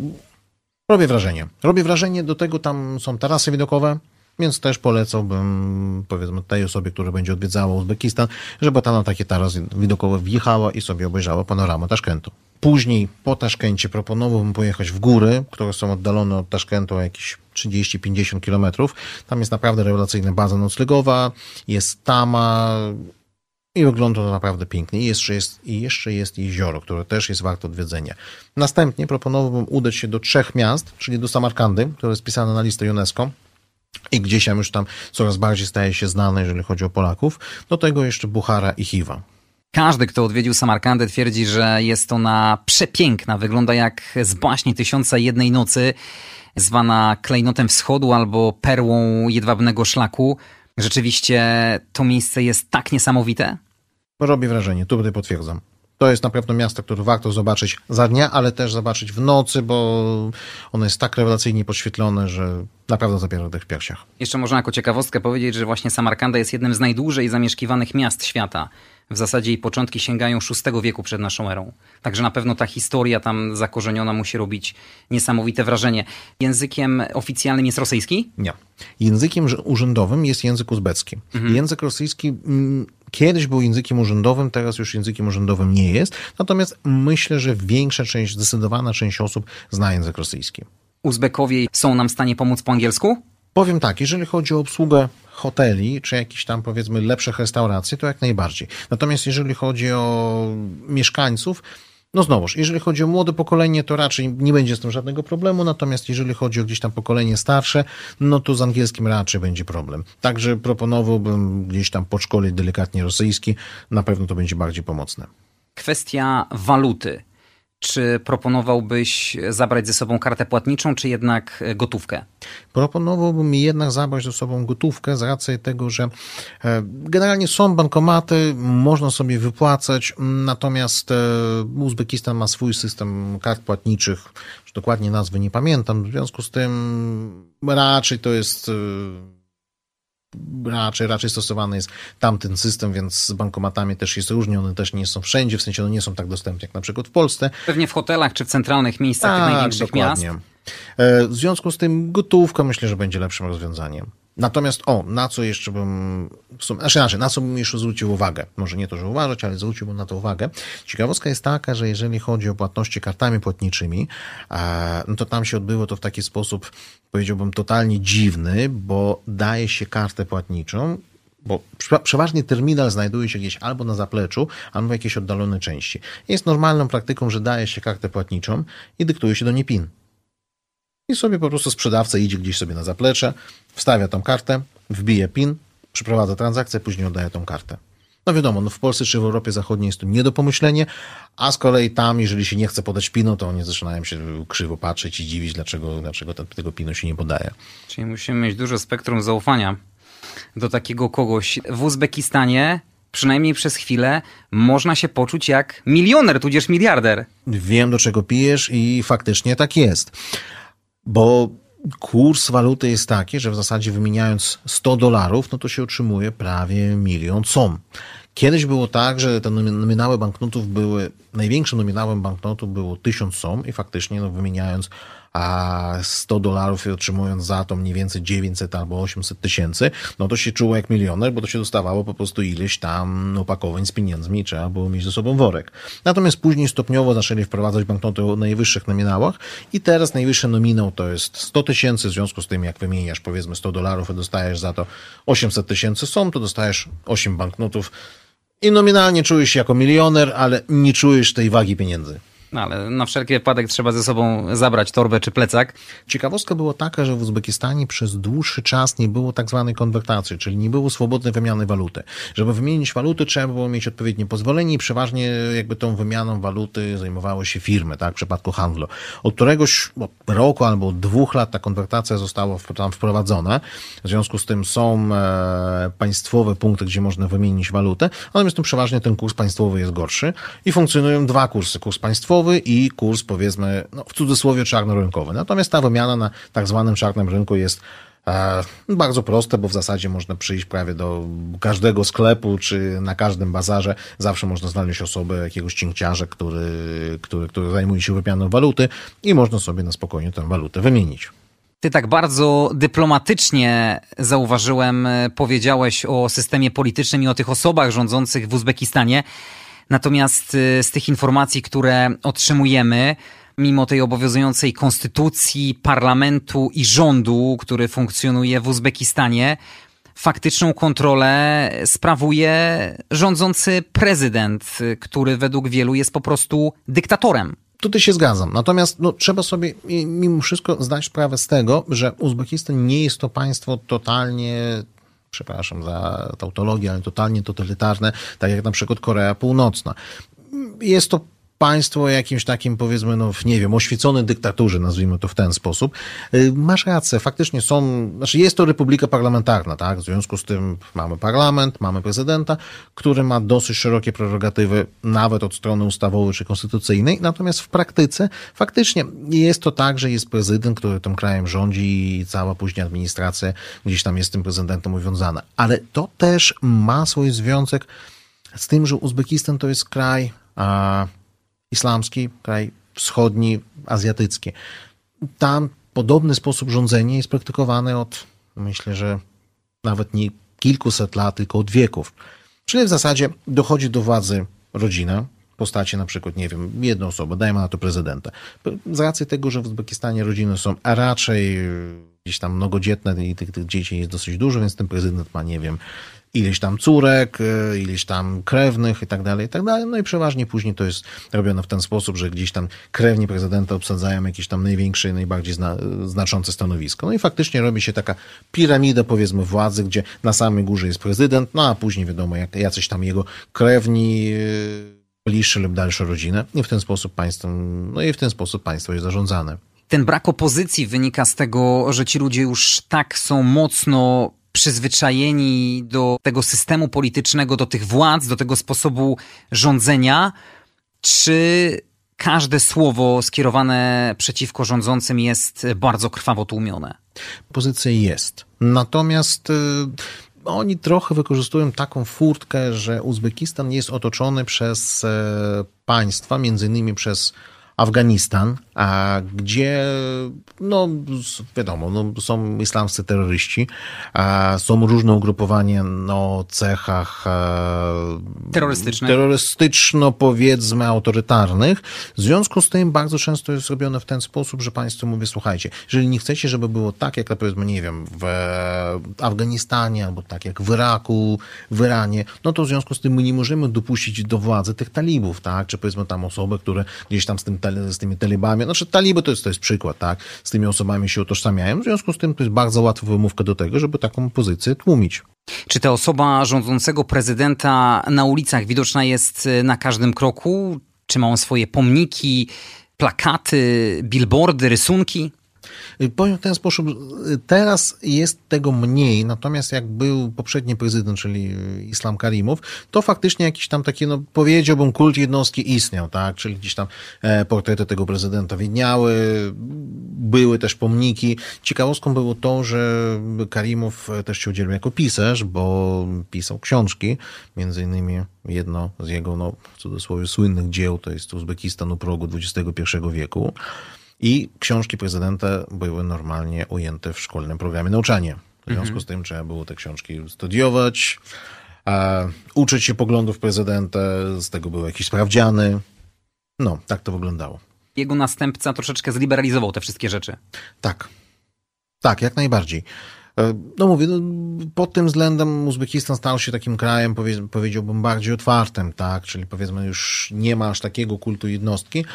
robię wrażenie. Robię wrażenie, do tego tam są tarasy widokowe, więc też polecałbym, powiedzmy, tej osobie, która będzie odwiedzała Uzbekistan, żeby tam na takie tarasy widokowe wjechała i sobie obejrzała panoramę Taszkentu. Później po Taszkencie proponowałbym pojechać w góry, które są oddalone od Taszkentu o jakieś 30-50 kilometrów. Tam jest naprawdę rewelacyjna baza noclegowa, jest tama, i wygląda to naprawdę pięknie. I jeszcze, jest, I jeszcze jest jezioro, które też jest warte odwiedzenia. Następnie proponowałbym udać się do trzech miast, czyli do Samarkandy, które jest pisane na listę UNESCO i gdzieś tam już tam coraz bardziej staje się znane, jeżeli chodzi o Polaków. Do tego jeszcze Buchara i Hiwa. Każdy, kto odwiedził Samarkandę, twierdzi, że jest ona przepiękna. Wygląda jak z baśni Tysiąca Jednej Nocy, zwana klejnotem wschodu albo perłą jedwabnego szlaku. Rzeczywiście to miejsce jest tak niesamowite? Robi wrażenie, tu tutaj potwierdzam. To jest na pewno miasto, które warto zobaczyć za dnia, ale też zobaczyć w nocy, bo ono jest tak rewelacyjnie podświetlone, że naprawdę zabiera w piersiach. Jeszcze można jako ciekawostkę powiedzieć, że właśnie Samarkanda jest jednym z najdłużej zamieszkiwanych miast świata. W zasadzie jej początki sięgają VI wieku przed naszą erą. Także na pewno ta historia tam zakorzeniona musi robić niesamowite wrażenie. Językiem oficjalnym jest rosyjski? Nie. Językiem urzędowym jest język uzbecki. Mhm. Język rosyjski mm, kiedyś był językiem urzędowym, teraz już językiem urzędowym nie jest. Natomiast myślę, że większa część, zdecydowana część osób zna język rosyjski. Uzbekowie są nam w stanie pomóc po angielsku? Powiem tak, jeżeli chodzi o obsługę hoteli, czy jakieś tam powiedzmy lepszych restauracji, to jak najbardziej. Natomiast jeżeli chodzi o mieszkańców, no znowuż, jeżeli chodzi o młode pokolenie, to raczej nie będzie z tym żadnego problemu, natomiast jeżeli chodzi o gdzieś tam pokolenie starsze, no to z angielskim raczej będzie problem. Także proponowałbym gdzieś tam podszkolić delikatnie rosyjski, na pewno to będzie bardziej pomocne. Kwestia waluty. Czy proponowałbyś zabrać ze sobą kartę płatniczą, czy jednak gotówkę? Proponowałbym jednak zabrać ze sobą gotówkę z racji tego, że e, generalnie są bankomaty, można sobie wypłacać, natomiast e, Uzbekistan ma swój system kart płatniczych, dokładnie nazwy nie pamiętam, w związku z tym raczej to jest e, raczej, raczej stosowany jest tamten system, więc z bankomatami też jest różnie, one też nie są wszędzie, w sensie one nie są tak dostępne jak na przykład w Polsce. Pewnie w hotelach czy w centralnych miejscach tak, tych największych dokładnie. miast. E, w związku z tym gotówka myślę, że będzie lepszym rozwiązaniem. Natomiast o, na co jeszcze bym, znaczy, znaczy na co bym jeszcze zwrócił uwagę, może nie to, że uważać, ale zwróciłbym na to uwagę. Ciekawostka jest taka, że jeżeli chodzi o płatności kartami płatniczymi, e, no to tam się odbyło to w taki sposób, powiedziałbym, totalnie dziwny, bo daje się kartę płatniczą, bo przeważnie terminal znajduje się gdzieś albo na zapleczu, albo w jakiejś oddalonej części. Jest normalną praktyką, że daje się kartę płatniczą i dyktuje się do niej PIN. I sobie po prostu sprzedawca idzie gdzieś sobie na zaplecze, wstawia tą kartę, wbije PIN, przeprowadza transakcję, później oddaje tą kartę. No wiadomo, no w Polsce czy w Europie Zachodniej jest to nie do pomyślenia, a z kolei tam, jeżeli się nie chce podać pinu, to oni zaczynają się krzywo patrzeć i dziwić, dlaczego, dlaczego tego pinu się nie podaje. Czyli musimy mieć dużo spektrum zaufania do takiego kogoś. W Uzbekistanie przynajmniej przez chwilę, można się poczuć jak milioner, tudzież miliarder. Wiem, do czego pijesz i faktycznie tak jest. Bo kurs waluty jest taki, że w zasadzie wymieniając 100 dolarów, no to się otrzymuje prawie milion som. Kiedyś było tak, że te nominały banknotów były, największym nominałem banknotu było 1000 som i faktycznie no, wymieniając a 100 dolarów otrzymując za to mniej więcej 900 albo 800 tysięcy, no to się czuło jak milioner, bo to się dostawało po prostu ileś tam opakowań z pieniędzmi trzeba było mieć ze sobą worek. Natomiast później stopniowo zaczęli wprowadzać banknoty o najwyższych nominałach i teraz najwyższy nominał to jest 100 tysięcy, w związku z tym jak wymieniasz powiedzmy 100 dolarów i dostajesz za to 800 tysięcy są, to dostajesz 8 banknotów i nominalnie czujesz się jako milioner, ale nie czujesz tej wagi pieniędzy. No ale na wszelki wypadek trzeba ze sobą zabrać torbę czy plecak. Ciekawostka była taka, że w Uzbekistanie przez dłuższy czas nie było tak zwanej konwertacji, czyli nie było swobodnej wymiany waluty. Żeby wymienić waluty, trzeba było mieć odpowiednie pozwolenie i przeważnie jakby tą wymianą waluty zajmowały się firmy, tak, w przypadku handlu. Od któregoś roku albo dwóch lat ta konwertacja została tam wprowadzona. W związku z tym są e, państwowe punkty, gdzie można wymienić walutę, natomiast tu przeważnie ten kurs państwowy jest gorszy i funkcjonują dwa kursy. Kurs państwowy i kurs powiedzmy no, w cudzysłowie czarnorynkowy. Natomiast ta wymiana na tak zwanym czarnym rynku jest e, bardzo proste, bo w zasadzie można przyjść prawie do każdego sklepu, czy na każdym bazarze. Zawsze można znaleźć osobę, jakiegoś cinkciarza, który, który, który zajmuje się wymianą waluty i można sobie na spokojnie tę walutę wymienić. Ty tak bardzo dyplomatycznie zauważyłem, powiedziałeś o systemie politycznym i o tych osobach rządzących w Uzbekistanie. Natomiast y, z tych informacji, które otrzymujemy, mimo tej obowiązującej konstytucji, parlamentu i rządu, który funkcjonuje w Uzbekistanie, faktyczną kontrolę sprawuje rządzący prezydent, który według wielu jest po prostu dyktatorem. Tutaj się zgadzam. Natomiast no, trzeba sobie mimo wszystko zdać sprawę z tego, że Uzbekistan nie jest to państwo totalnie przepraszam za tautologię, ale totalnie totalitarne, tak jak na przykład Korea Północna. Jest to państwo jakimś takim, powiedzmy, no nie wiem, oświeconej dyktaturze, nazwijmy to w ten sposób. Y, masz rację, faktycznie są, znaczy jest to republika parlamentarna, tak? W związku z tym mamy parlament, mamy prezydenta, który ma dosyć szerokie prerogatywy, nawet od strony ustawowej czy konstytucyjnej, natomiast w praktyce faktycznie jest to tak, że jest prezydent, który tym krajem rządzi i cała później administracja gdzieś tam jest z tym prezydentem uwiązana. Ale to też ma swój związek z tym, że Uzbekistan to jest kraj, a islamski, kraj wschodni, azjatycki. Tam podobny sposób rządzenia jest praktykowany od, myślę, że nawet nie kilkuset lat, tylko od wieków. Czyli w zasadzie dochodzi do władzy rodzina, postaci na przykład, nie wiem, jedna osoba, dajmy na to prezydenta. Z racji tego, że w Uzbekistanie rodziny są raczej gdzieś tam mnogodzietne i tych, tych dzieci jest dosyć dużo, więc ten prezydent ma, nie wiem, ileś tam córek, e, ileś tam krewnych i tak dalej, i tak dalej. No i przeważnie później to jest robione w ten sposób, że gdzieś tam krewni prezydenta obsadzają jakieś tam największe, najbardziej zna, znaczące stanowisko. No i faktycznie robi się taka piramida, powiedzmy, władzy, gdzie na samej górze jest prezydent, no a później wiadomo, jak, jacyś tam jego krewni, e, bliższe lub dalsze rodziny i w ten sposób państwo, no i w ten sposób państwo jest zarządzane. Ten brak opozycji wynika z tego, że ci ludzie już tak są mocno przyzwyczajeni do tego systemu politycznego, do tych władz, do tego sposobu rządzenia, czy każde słowo skierowane przeciwko rządzącym jest bardzo krwawo tłumione? Pozycja jest. Natomiast y, oni trochę wykorzystują taką furtkę, że Uzbekistan jest otoczony przez e, państwa, między innymi przez Afganistan, a gdzie, no wiadomo, no, są islamscy terroryści, a są różne ugrupowania no, cechach terrorystycznych, terrorystyczno powiedzmy autorytarnych. W związku z tym bardzo często jest robione w ten sposób, że państwo mówi, słuchajcie, jeżeli nie chcecie, żeby było tak, jak powiedzmy, nie wiem, w Afganistanie albo tak jak w Iraku, w Iranie, no to w związku z tym my nie możemy dopuścić do władzy tych talibów, tak, czy powiedzmy tam osoby, które gdzieś tam z, tym, z tymi talibami, znaczy taliby to jest, to jest przykład, tak, z tymi osobami się utożsamiają, w związku z tym to jest bardzo łatwa wymówka do tego, żeby taką pozycję tłumić. Czy ta osoba rządzącego prezydenta na ulicach widoczna jest y, na każdym kroku? Czy ma on swoje pomniki, plakaty, billboardy, rysunki? Powiem w ten sposób, teraz jest tego mniej, natomiast jak był poprzedni prezydent, czyli Islam Karimow, to faktycznie jakiś tam taki, no powiedziałbym, kult jednostki istniał, tak, czyli gdzieś tam e, portrety tego prezydenta widniały, były też pomniki. Ciekawostką było to, że Karimow też się udzielił jako pisarz, bo pisał książki, między innymi jedno z jego, no, w cudzysłowie, słynnych dzieł, to jest Uzbekistan u progu XXI wieku. I książki prezydenta były normalnie ujęte w szkolnym programie nauczania. W związku mhm. z tym trzeba było te książki studiować, a uczyć się poglądów prezydenta, z tego był jakiś sprawdziany. No, tak to wyglądało. Jego następca troszeczkę zliberalizował te wszystkie rzeczy. Tak. Tak, jak najbardziej. E, no mówię, no, pod tym względem Uzbekistan stał się takim krajem, powiedziałbym, bardziej otwartym, tak? Czyli powiedzmy już nie ma aż takiego kultu jednostki,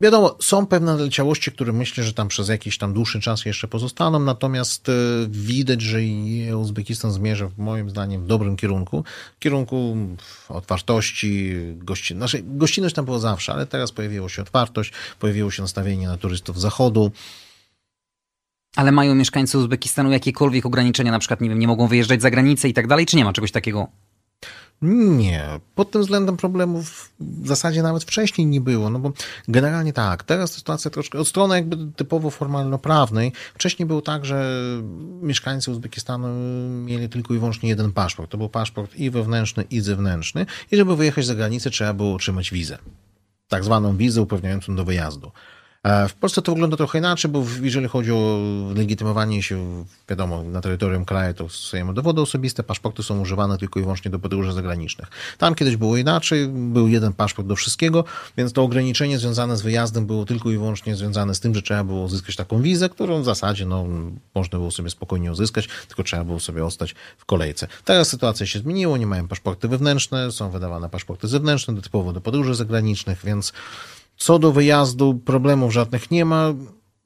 Wiadomo, są pewne leciałości, które myślę, że tam przez jakiś tam dłuższy czas jeszcze pozostaną, natomiast e, widać, że Uzbekistan zmierza moim zdaniem w dobrym kierunku, w kierunku otwartości, gości... znaczy, gościnność tam była zawsze, ale teraz pojawiła się otwartość, pojawiło się nastawienie na turystów zachodu. Ale mają mieszkańcy Uzbekistanu jakiekolwiek ograniczenia, na przykład, nie wiem, nie mogą wyjeżdżać za granicę i tak dalej, czy nie ma czegoś takiego? Nie, pod tym względem problemów w zasadzie nawet wcześniej nie było, no bo generalnie tak, teraz sytuacja troszkę, od strony jakby typowo formalno-prawnej, wcześniej było tak, że mieszkańcy Uzbekistanu mieli tylko i wyłącznie jeden paszport, to był paszport i wewnętrzny, i zewnętrzny. I żeby wyjechać za granicę trzeba było otrzymać wizę, tak zwaną wizę uprawniającą do wyjazdu. E, w Polsce to wygląda trochę inaczej, bo jeżeli chodzi o legitymowanie się, wiadomo, na terytorium kraju, to stosujemy dowody osobiste, paszporty są używane tylko i wyłącznie do podróży zagranicznych. Tam kiedyś było inaczej, był jeden paszport do wszystkiego, więc to ograniczenie związane z wyjazdem było tylko i wyłącznie związane z tym, że trzeba było uzyskać taką wizę, którą w zasadzie no, można było sobie spokojnie uzyskać, tylko trzeba było sobie ostać w kolejce. Teraz sytuacja się zmieniła, nie mają paszporty wewnętrzne, są wydawane paszporty zewnętrzne, typowo do podróży zagranicznych, więc co do wyjazdu problemów żadnych nie ma.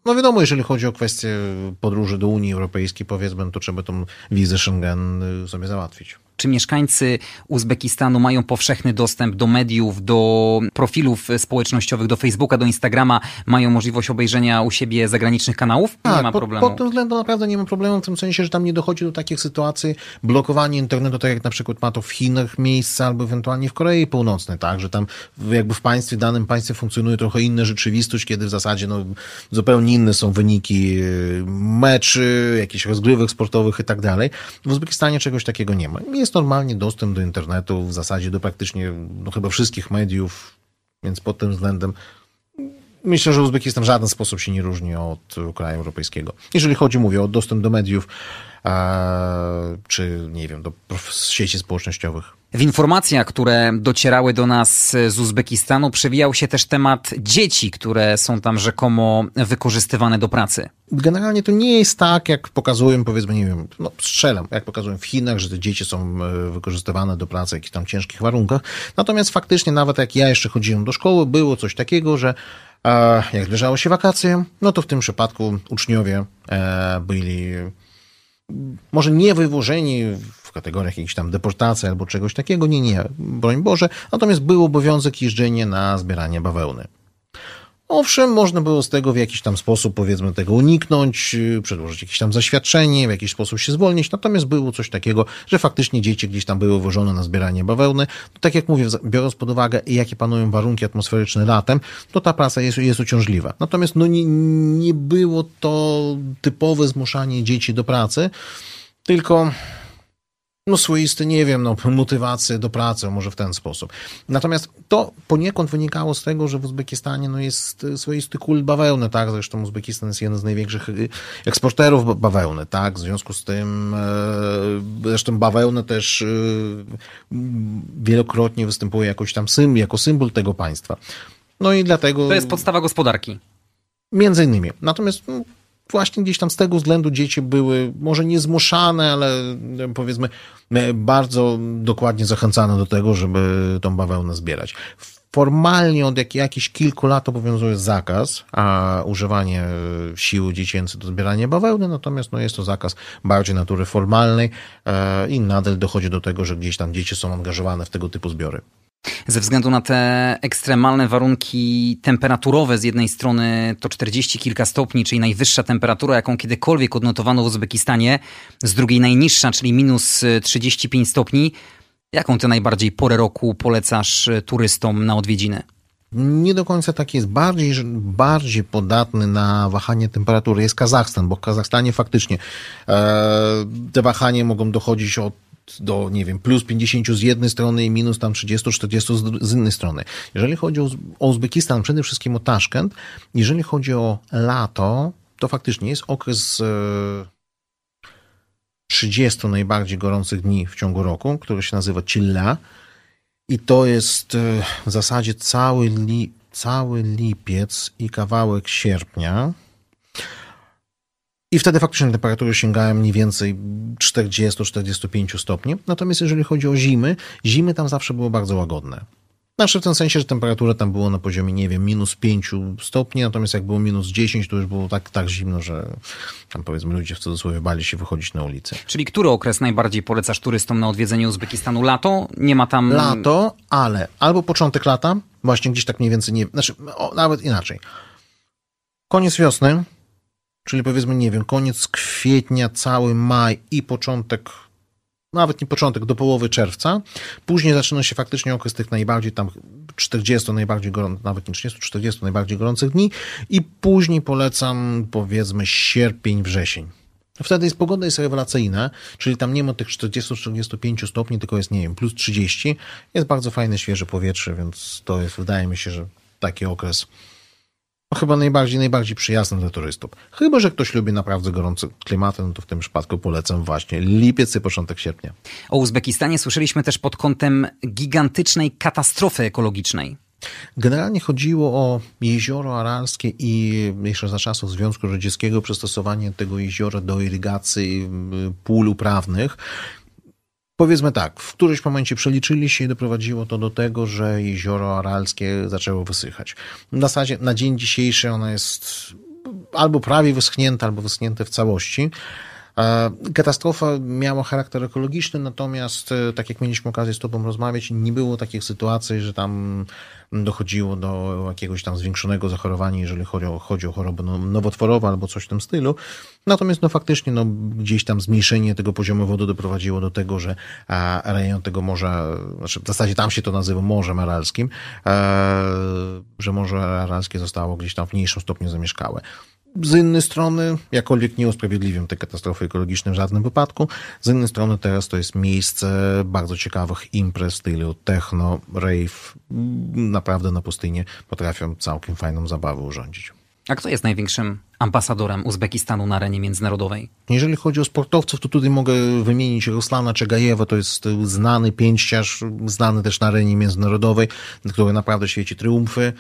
No wiadomo, jeżeli chodzi o kwestię podróży do Unii Europejskiej, powiedzmy, to trzeba tą wizę Schengen sobie załatwić. Czy mieszkańcy Uzbekistanu mają powszechny dostęp do mediów, do profilów społecznościowych, do Facebooka, do Instagrama? Mają możliwość obejrzenia u siebie zagranicznych kanałów? Tak, nie ma pod, problemu. Pod tym względem naprawdę nie ma problemu, w tym sensie, że tam nie dochodzi do takich sytuacji blokowanie internetu, tak jak na przykład ma to w Chinach miejsce, albo ewentualnie w Korei Północnej, tak, że tam jakby w państwie, danym państwie funkcjonuje trochę inna rzeczywistość, kiedy w zasadzie no, zupełnie inne są wyniki y, meczy, jakichś rozgrywek sportowych i tak dalej. W Uzbekistanie czegoś takiego nie ma. Jest jest normalnie dostęp do internetu, w zasadzie do praktycznie no, chyba wszystkich mediów, więc pod tym względem myślę, że Uzbekistan w żaden sposób się nie różni od kraju europejskiego. Jeżeli chodzi, mówię, o dostęp do mediów, czy nie wiem, do sieci społecznościowych. W informacjach, które docierały do nas z Uzbekistanu, przewijał się też temat dzieci, które są tam rzekomo wykorzystywane do pracy. Generalnie to nie jest tak, jak pokazują, powiedzmy, nie wiem, no strzelam, jak pokazują w Chinach, że te dzieci są e, wykorzystywane do pracy w jakichś tam ciężkich warunkach. Natomiast faktycznie, nawet jak ja jeszcze chodziłem do szkoły, było coś takiego, że jak zbliżało się wakacje, no to w tym przypadku uczniowie e, byli może nie wywożeni w kategoriach jakiejś tam deportacji albo czegoś takiego, nie, nie, broń Boże, natomiast był obowiązek jeżdżenia na zbieranie bawełny. Owszem, można było z tego w jakiś tam sposób, powiedzmy, tego uniknąć, y, przedłożyć jakieś tam zaświadczenie, w jakiś sposób się zwolnić, natomiast było coś takiego, że faktycznie dzieci gdzieś tam były włożone na zbieranie bawełny. Tak jak mówię, biorąc pod uwagę, jakie panują warunki atmosferyczne latem, to ta praca jest, jest uciążliwa. Natomiast no, nie, nie było to typowe zmuszanie dzieci do pracy, tylko no swoisty, nie wiem, no, motywację do pracy, może w ten sposób. Natomiast to poniekąd wynikało z tego, że w Uzbekistanie no, jest swoisty kult bawełny, tak? Zresztą Uzbekistan jest jeden z największych y, eksporterów bawełny, tak? W związku z tym, e, zresztą bawełna też y, wielokrotnie występuje jakoś tam sym, jako symbol tego państwa. No i dlatego... To jest podstawa gospodarki. Między innymi. Natomiast no, właśnie gdzieś tam z tego względu dzieci były może nie zmuszane, ale powiedzmy bardzo dokładnie zachęcane do tego, żeby tą bawełnę zbierać. Formalnie od jak, jakichś kilku lat obowiązuje zakaz a używanie siły dziecięcej do zbierania bawełny, natomiast no, jest to zakaz bardziej natury formalnej e, i nadal dochodzi do tego, że gdzieś tam dzieci są angażowane w tego typu zbiory. Ze względu na te ekstremalne warunki temperaturowe, z jednej strony to 40 kilka stopni, czyli najwyższa temperatura, jaką kiedykolwiek odnotowano w Uzbekistanie, z drugiej najniższa, czyli minus 35 stopni. Jaką ty najbardziej porę roku polecasz turystom na odwiedziny? Nie do końca tak jest. Bardziej, bardziej podatny na wahanie temperatury jest Kazachstan, bo w Kazachstanie faktycznie e, te wahania mogą dochodzić od do, nie wiem, plus 50 z jednej strony i minus tam 30-40 z innej strony. Jeżeli chodzi o, o Uzbekistan, przede wszystkim o Taszkent, jeżeli chodzi o lato, to faktycznie jest okres 30 e, najbardziej gorących dni w ciągu roku, który się nazywa Chilla i to jest e, w zasadzie cały, li, cały lipiec i kawałek sierpnia. I wtedy faktycznie temperatury sięgają mniej więcej 40-45 stopni. Natomiast jeżeli chodzi o zimy, zimy tam zawsze było bardzo łagodne. Znaczy w tym sensie, że temperatura tam była na poziomie, nie wiem, minus 5 stopni, natomiast jak było minus 10, to już było tak, tak zimno, że tam powiedzmy ludzie w cudzysłowie bali się wychodzić na ulicę. Czyli który okres najbardziej polecasz turystom na odwiedzenie Uzbekistanu? Lato? Nie ma tam... Lato, ale albo początek lata, właśnie gdzieś tak mniej więcej, nie, znaczy o, nawet inaczej. Koniec wiosny, czyli powiedzmy, nie wiem, koniec kwietnia, cały maj i początek, nawet nie początek, do połowy czerwca. Później zaczyna się faktycznie okres tych najbardziej tam 40 najbardziej gorących, nawet nie 30, 40 najbardziej gorących dni i później polecam powiedzmy sierpień, wrzesień. Wtedy jest pogoda jest rewelacyjna, czyli tam nie ma tych 40-45 stopni, tylko jest, nie wiem, plus 30. Jest bardzo fajne, świeże powietrze, więc to jest, wydaje mi się, że taki okres chyba najbardziej, najbardziej przyjazny dla turystów. Chyba, że ktoś lubi naprawdę gorące klimaty, no to w tym przypadku polecam właśnie lipiec i początek sierpnia. O Uzbekistanie słyszeliśmy też pod kątem gigantycznej katastrofy ekologicznej. Generalnie chodziło o jezioro aralskie i jeszcze za czasów Związku Radzieckiego przystosowanie tego jeziora do irygacji pól uprawnych. Powiedzmy tak, w którymś momencie przeliczyli się i doprowadziło to do tego, że jezioro aralskie zaczęło wysychać. W zasadzie na dzień dzisiejszy ono jest albo prawie wyschnięte, albo wyschnięte w całości. Katastrofa miała charakter ekologiczny, natomiast e, tak jak mieliśmy okazję z Tobą rozmawiać, nie było takich sytuacji, że tam dochodziło do jakiegoś tam zwiększonego zachorowania, jeżeli chodzi o, chodzi o chorobę no, nowotworową albo coś w tym stylu. Natomiast no faktycznie no, gdzieś tam zmniejszenie tego poziomu wody doprowadziło do tego, że rejon tego morza, znaczy w zasadzie tam się to nazywa Morzem Aralskim, e, że Morze Aralskie zostało gdzieś tam w mniejszym stopniu zamieszkałe. Z innej strony, jakkolwiek nie usprawiedliwiam tej katastrofy ekologicznej w żadnym wypadku, z innej strony teraz to jest miejsce bardzo ciekawych imprez w stylu techno, rave, naprawdę na pustyni potrafią całkiem fajną zabawę urządzić. A kto jest największym ambasadorem Uzbekistanu na arenie międzynarodowej? Jeżeli chodzi o sportowców, to tutaj mogę wymienić Ruslana Czegajewa, to jest znany pięściarz, znany też na arenie międzynarodowej, który naprawdę świeci triumfy.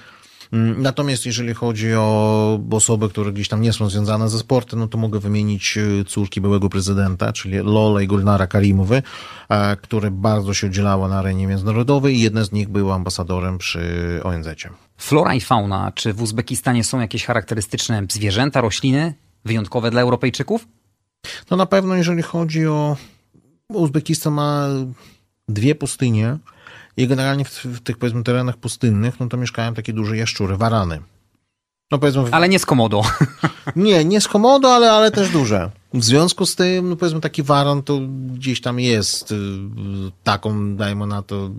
Mm, natomiast jeżeli chodzi o osoby, które gdzieś tam nie są związane ze sportem, no to mogę wymienić e, córki byłego prezydenta, czyli Lola i Gulnara Karimowy, e, które bardzo się udzielały na arenie międzynarodowej i jedna z nich była ambasadorem przy ONZ. Flora i fauna. Czy w Uzbekistanie są jakieś charakterystyczne zwierzęta, rośliny wyjątkowe dla Europejczyków? No na pewno jeżeli chodzi o Uzbekistan ma dwie pustynie, i generalnie w, w, tych, powiedzmy, terenach pustynnych, no to mieszkają takie duże jaszczury, warany. No powiedzmy... Ale nie z komodo. Nie, nie z komodo, ale, ale też duże. W związku z tym, no powiedzmy, taki waran to gdzieś tam jest y, taką, dajmy na to,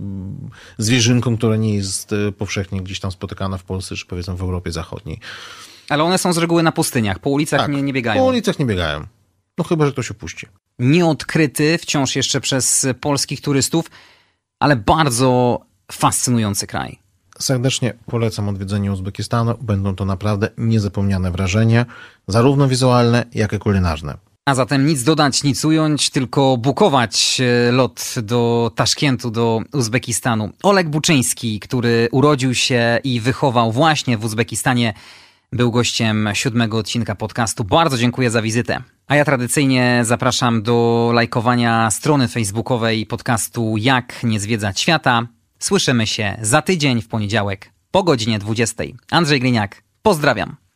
zwierzynką, która nie jest y, powszechnie gdzieś tam spotykana w Polsce, czy powiedzmy w Europie Zachodniej. Ale one są z reguły na pustyniach, po ulicach tak, nie, nie biegają. Po ulicach nie biegają. No chyba, że ktoś opuści. Nieodkryty wciąż jeszcze przez polskich turystów ale bardzo fascynujący kraj. Serdecznie polecam odwiedzenie Uzbekistanu. Będą to naprawdę niezapomniane wrażenia, zarówno wizualne, jak i kulinarne. A zatem nic dodać, nic ująć, tylko bukować e, lot do Taszkentu, do Uzbekistanu. Oleg Buczyński, który urodził się i wychował właśnie w Uzbekistanie, był gościem siódmego odcinka podcastu. Bardzo dziękuję za wizytę. A ja tradycyjnie zapraszam do lajkowania strony facebookowej podcastu Jak nie zwiedzać świata. Słyszymy się za tydzień w poniedziałek po godzinie 20. Andrzej Gliniak, pozdrawiam.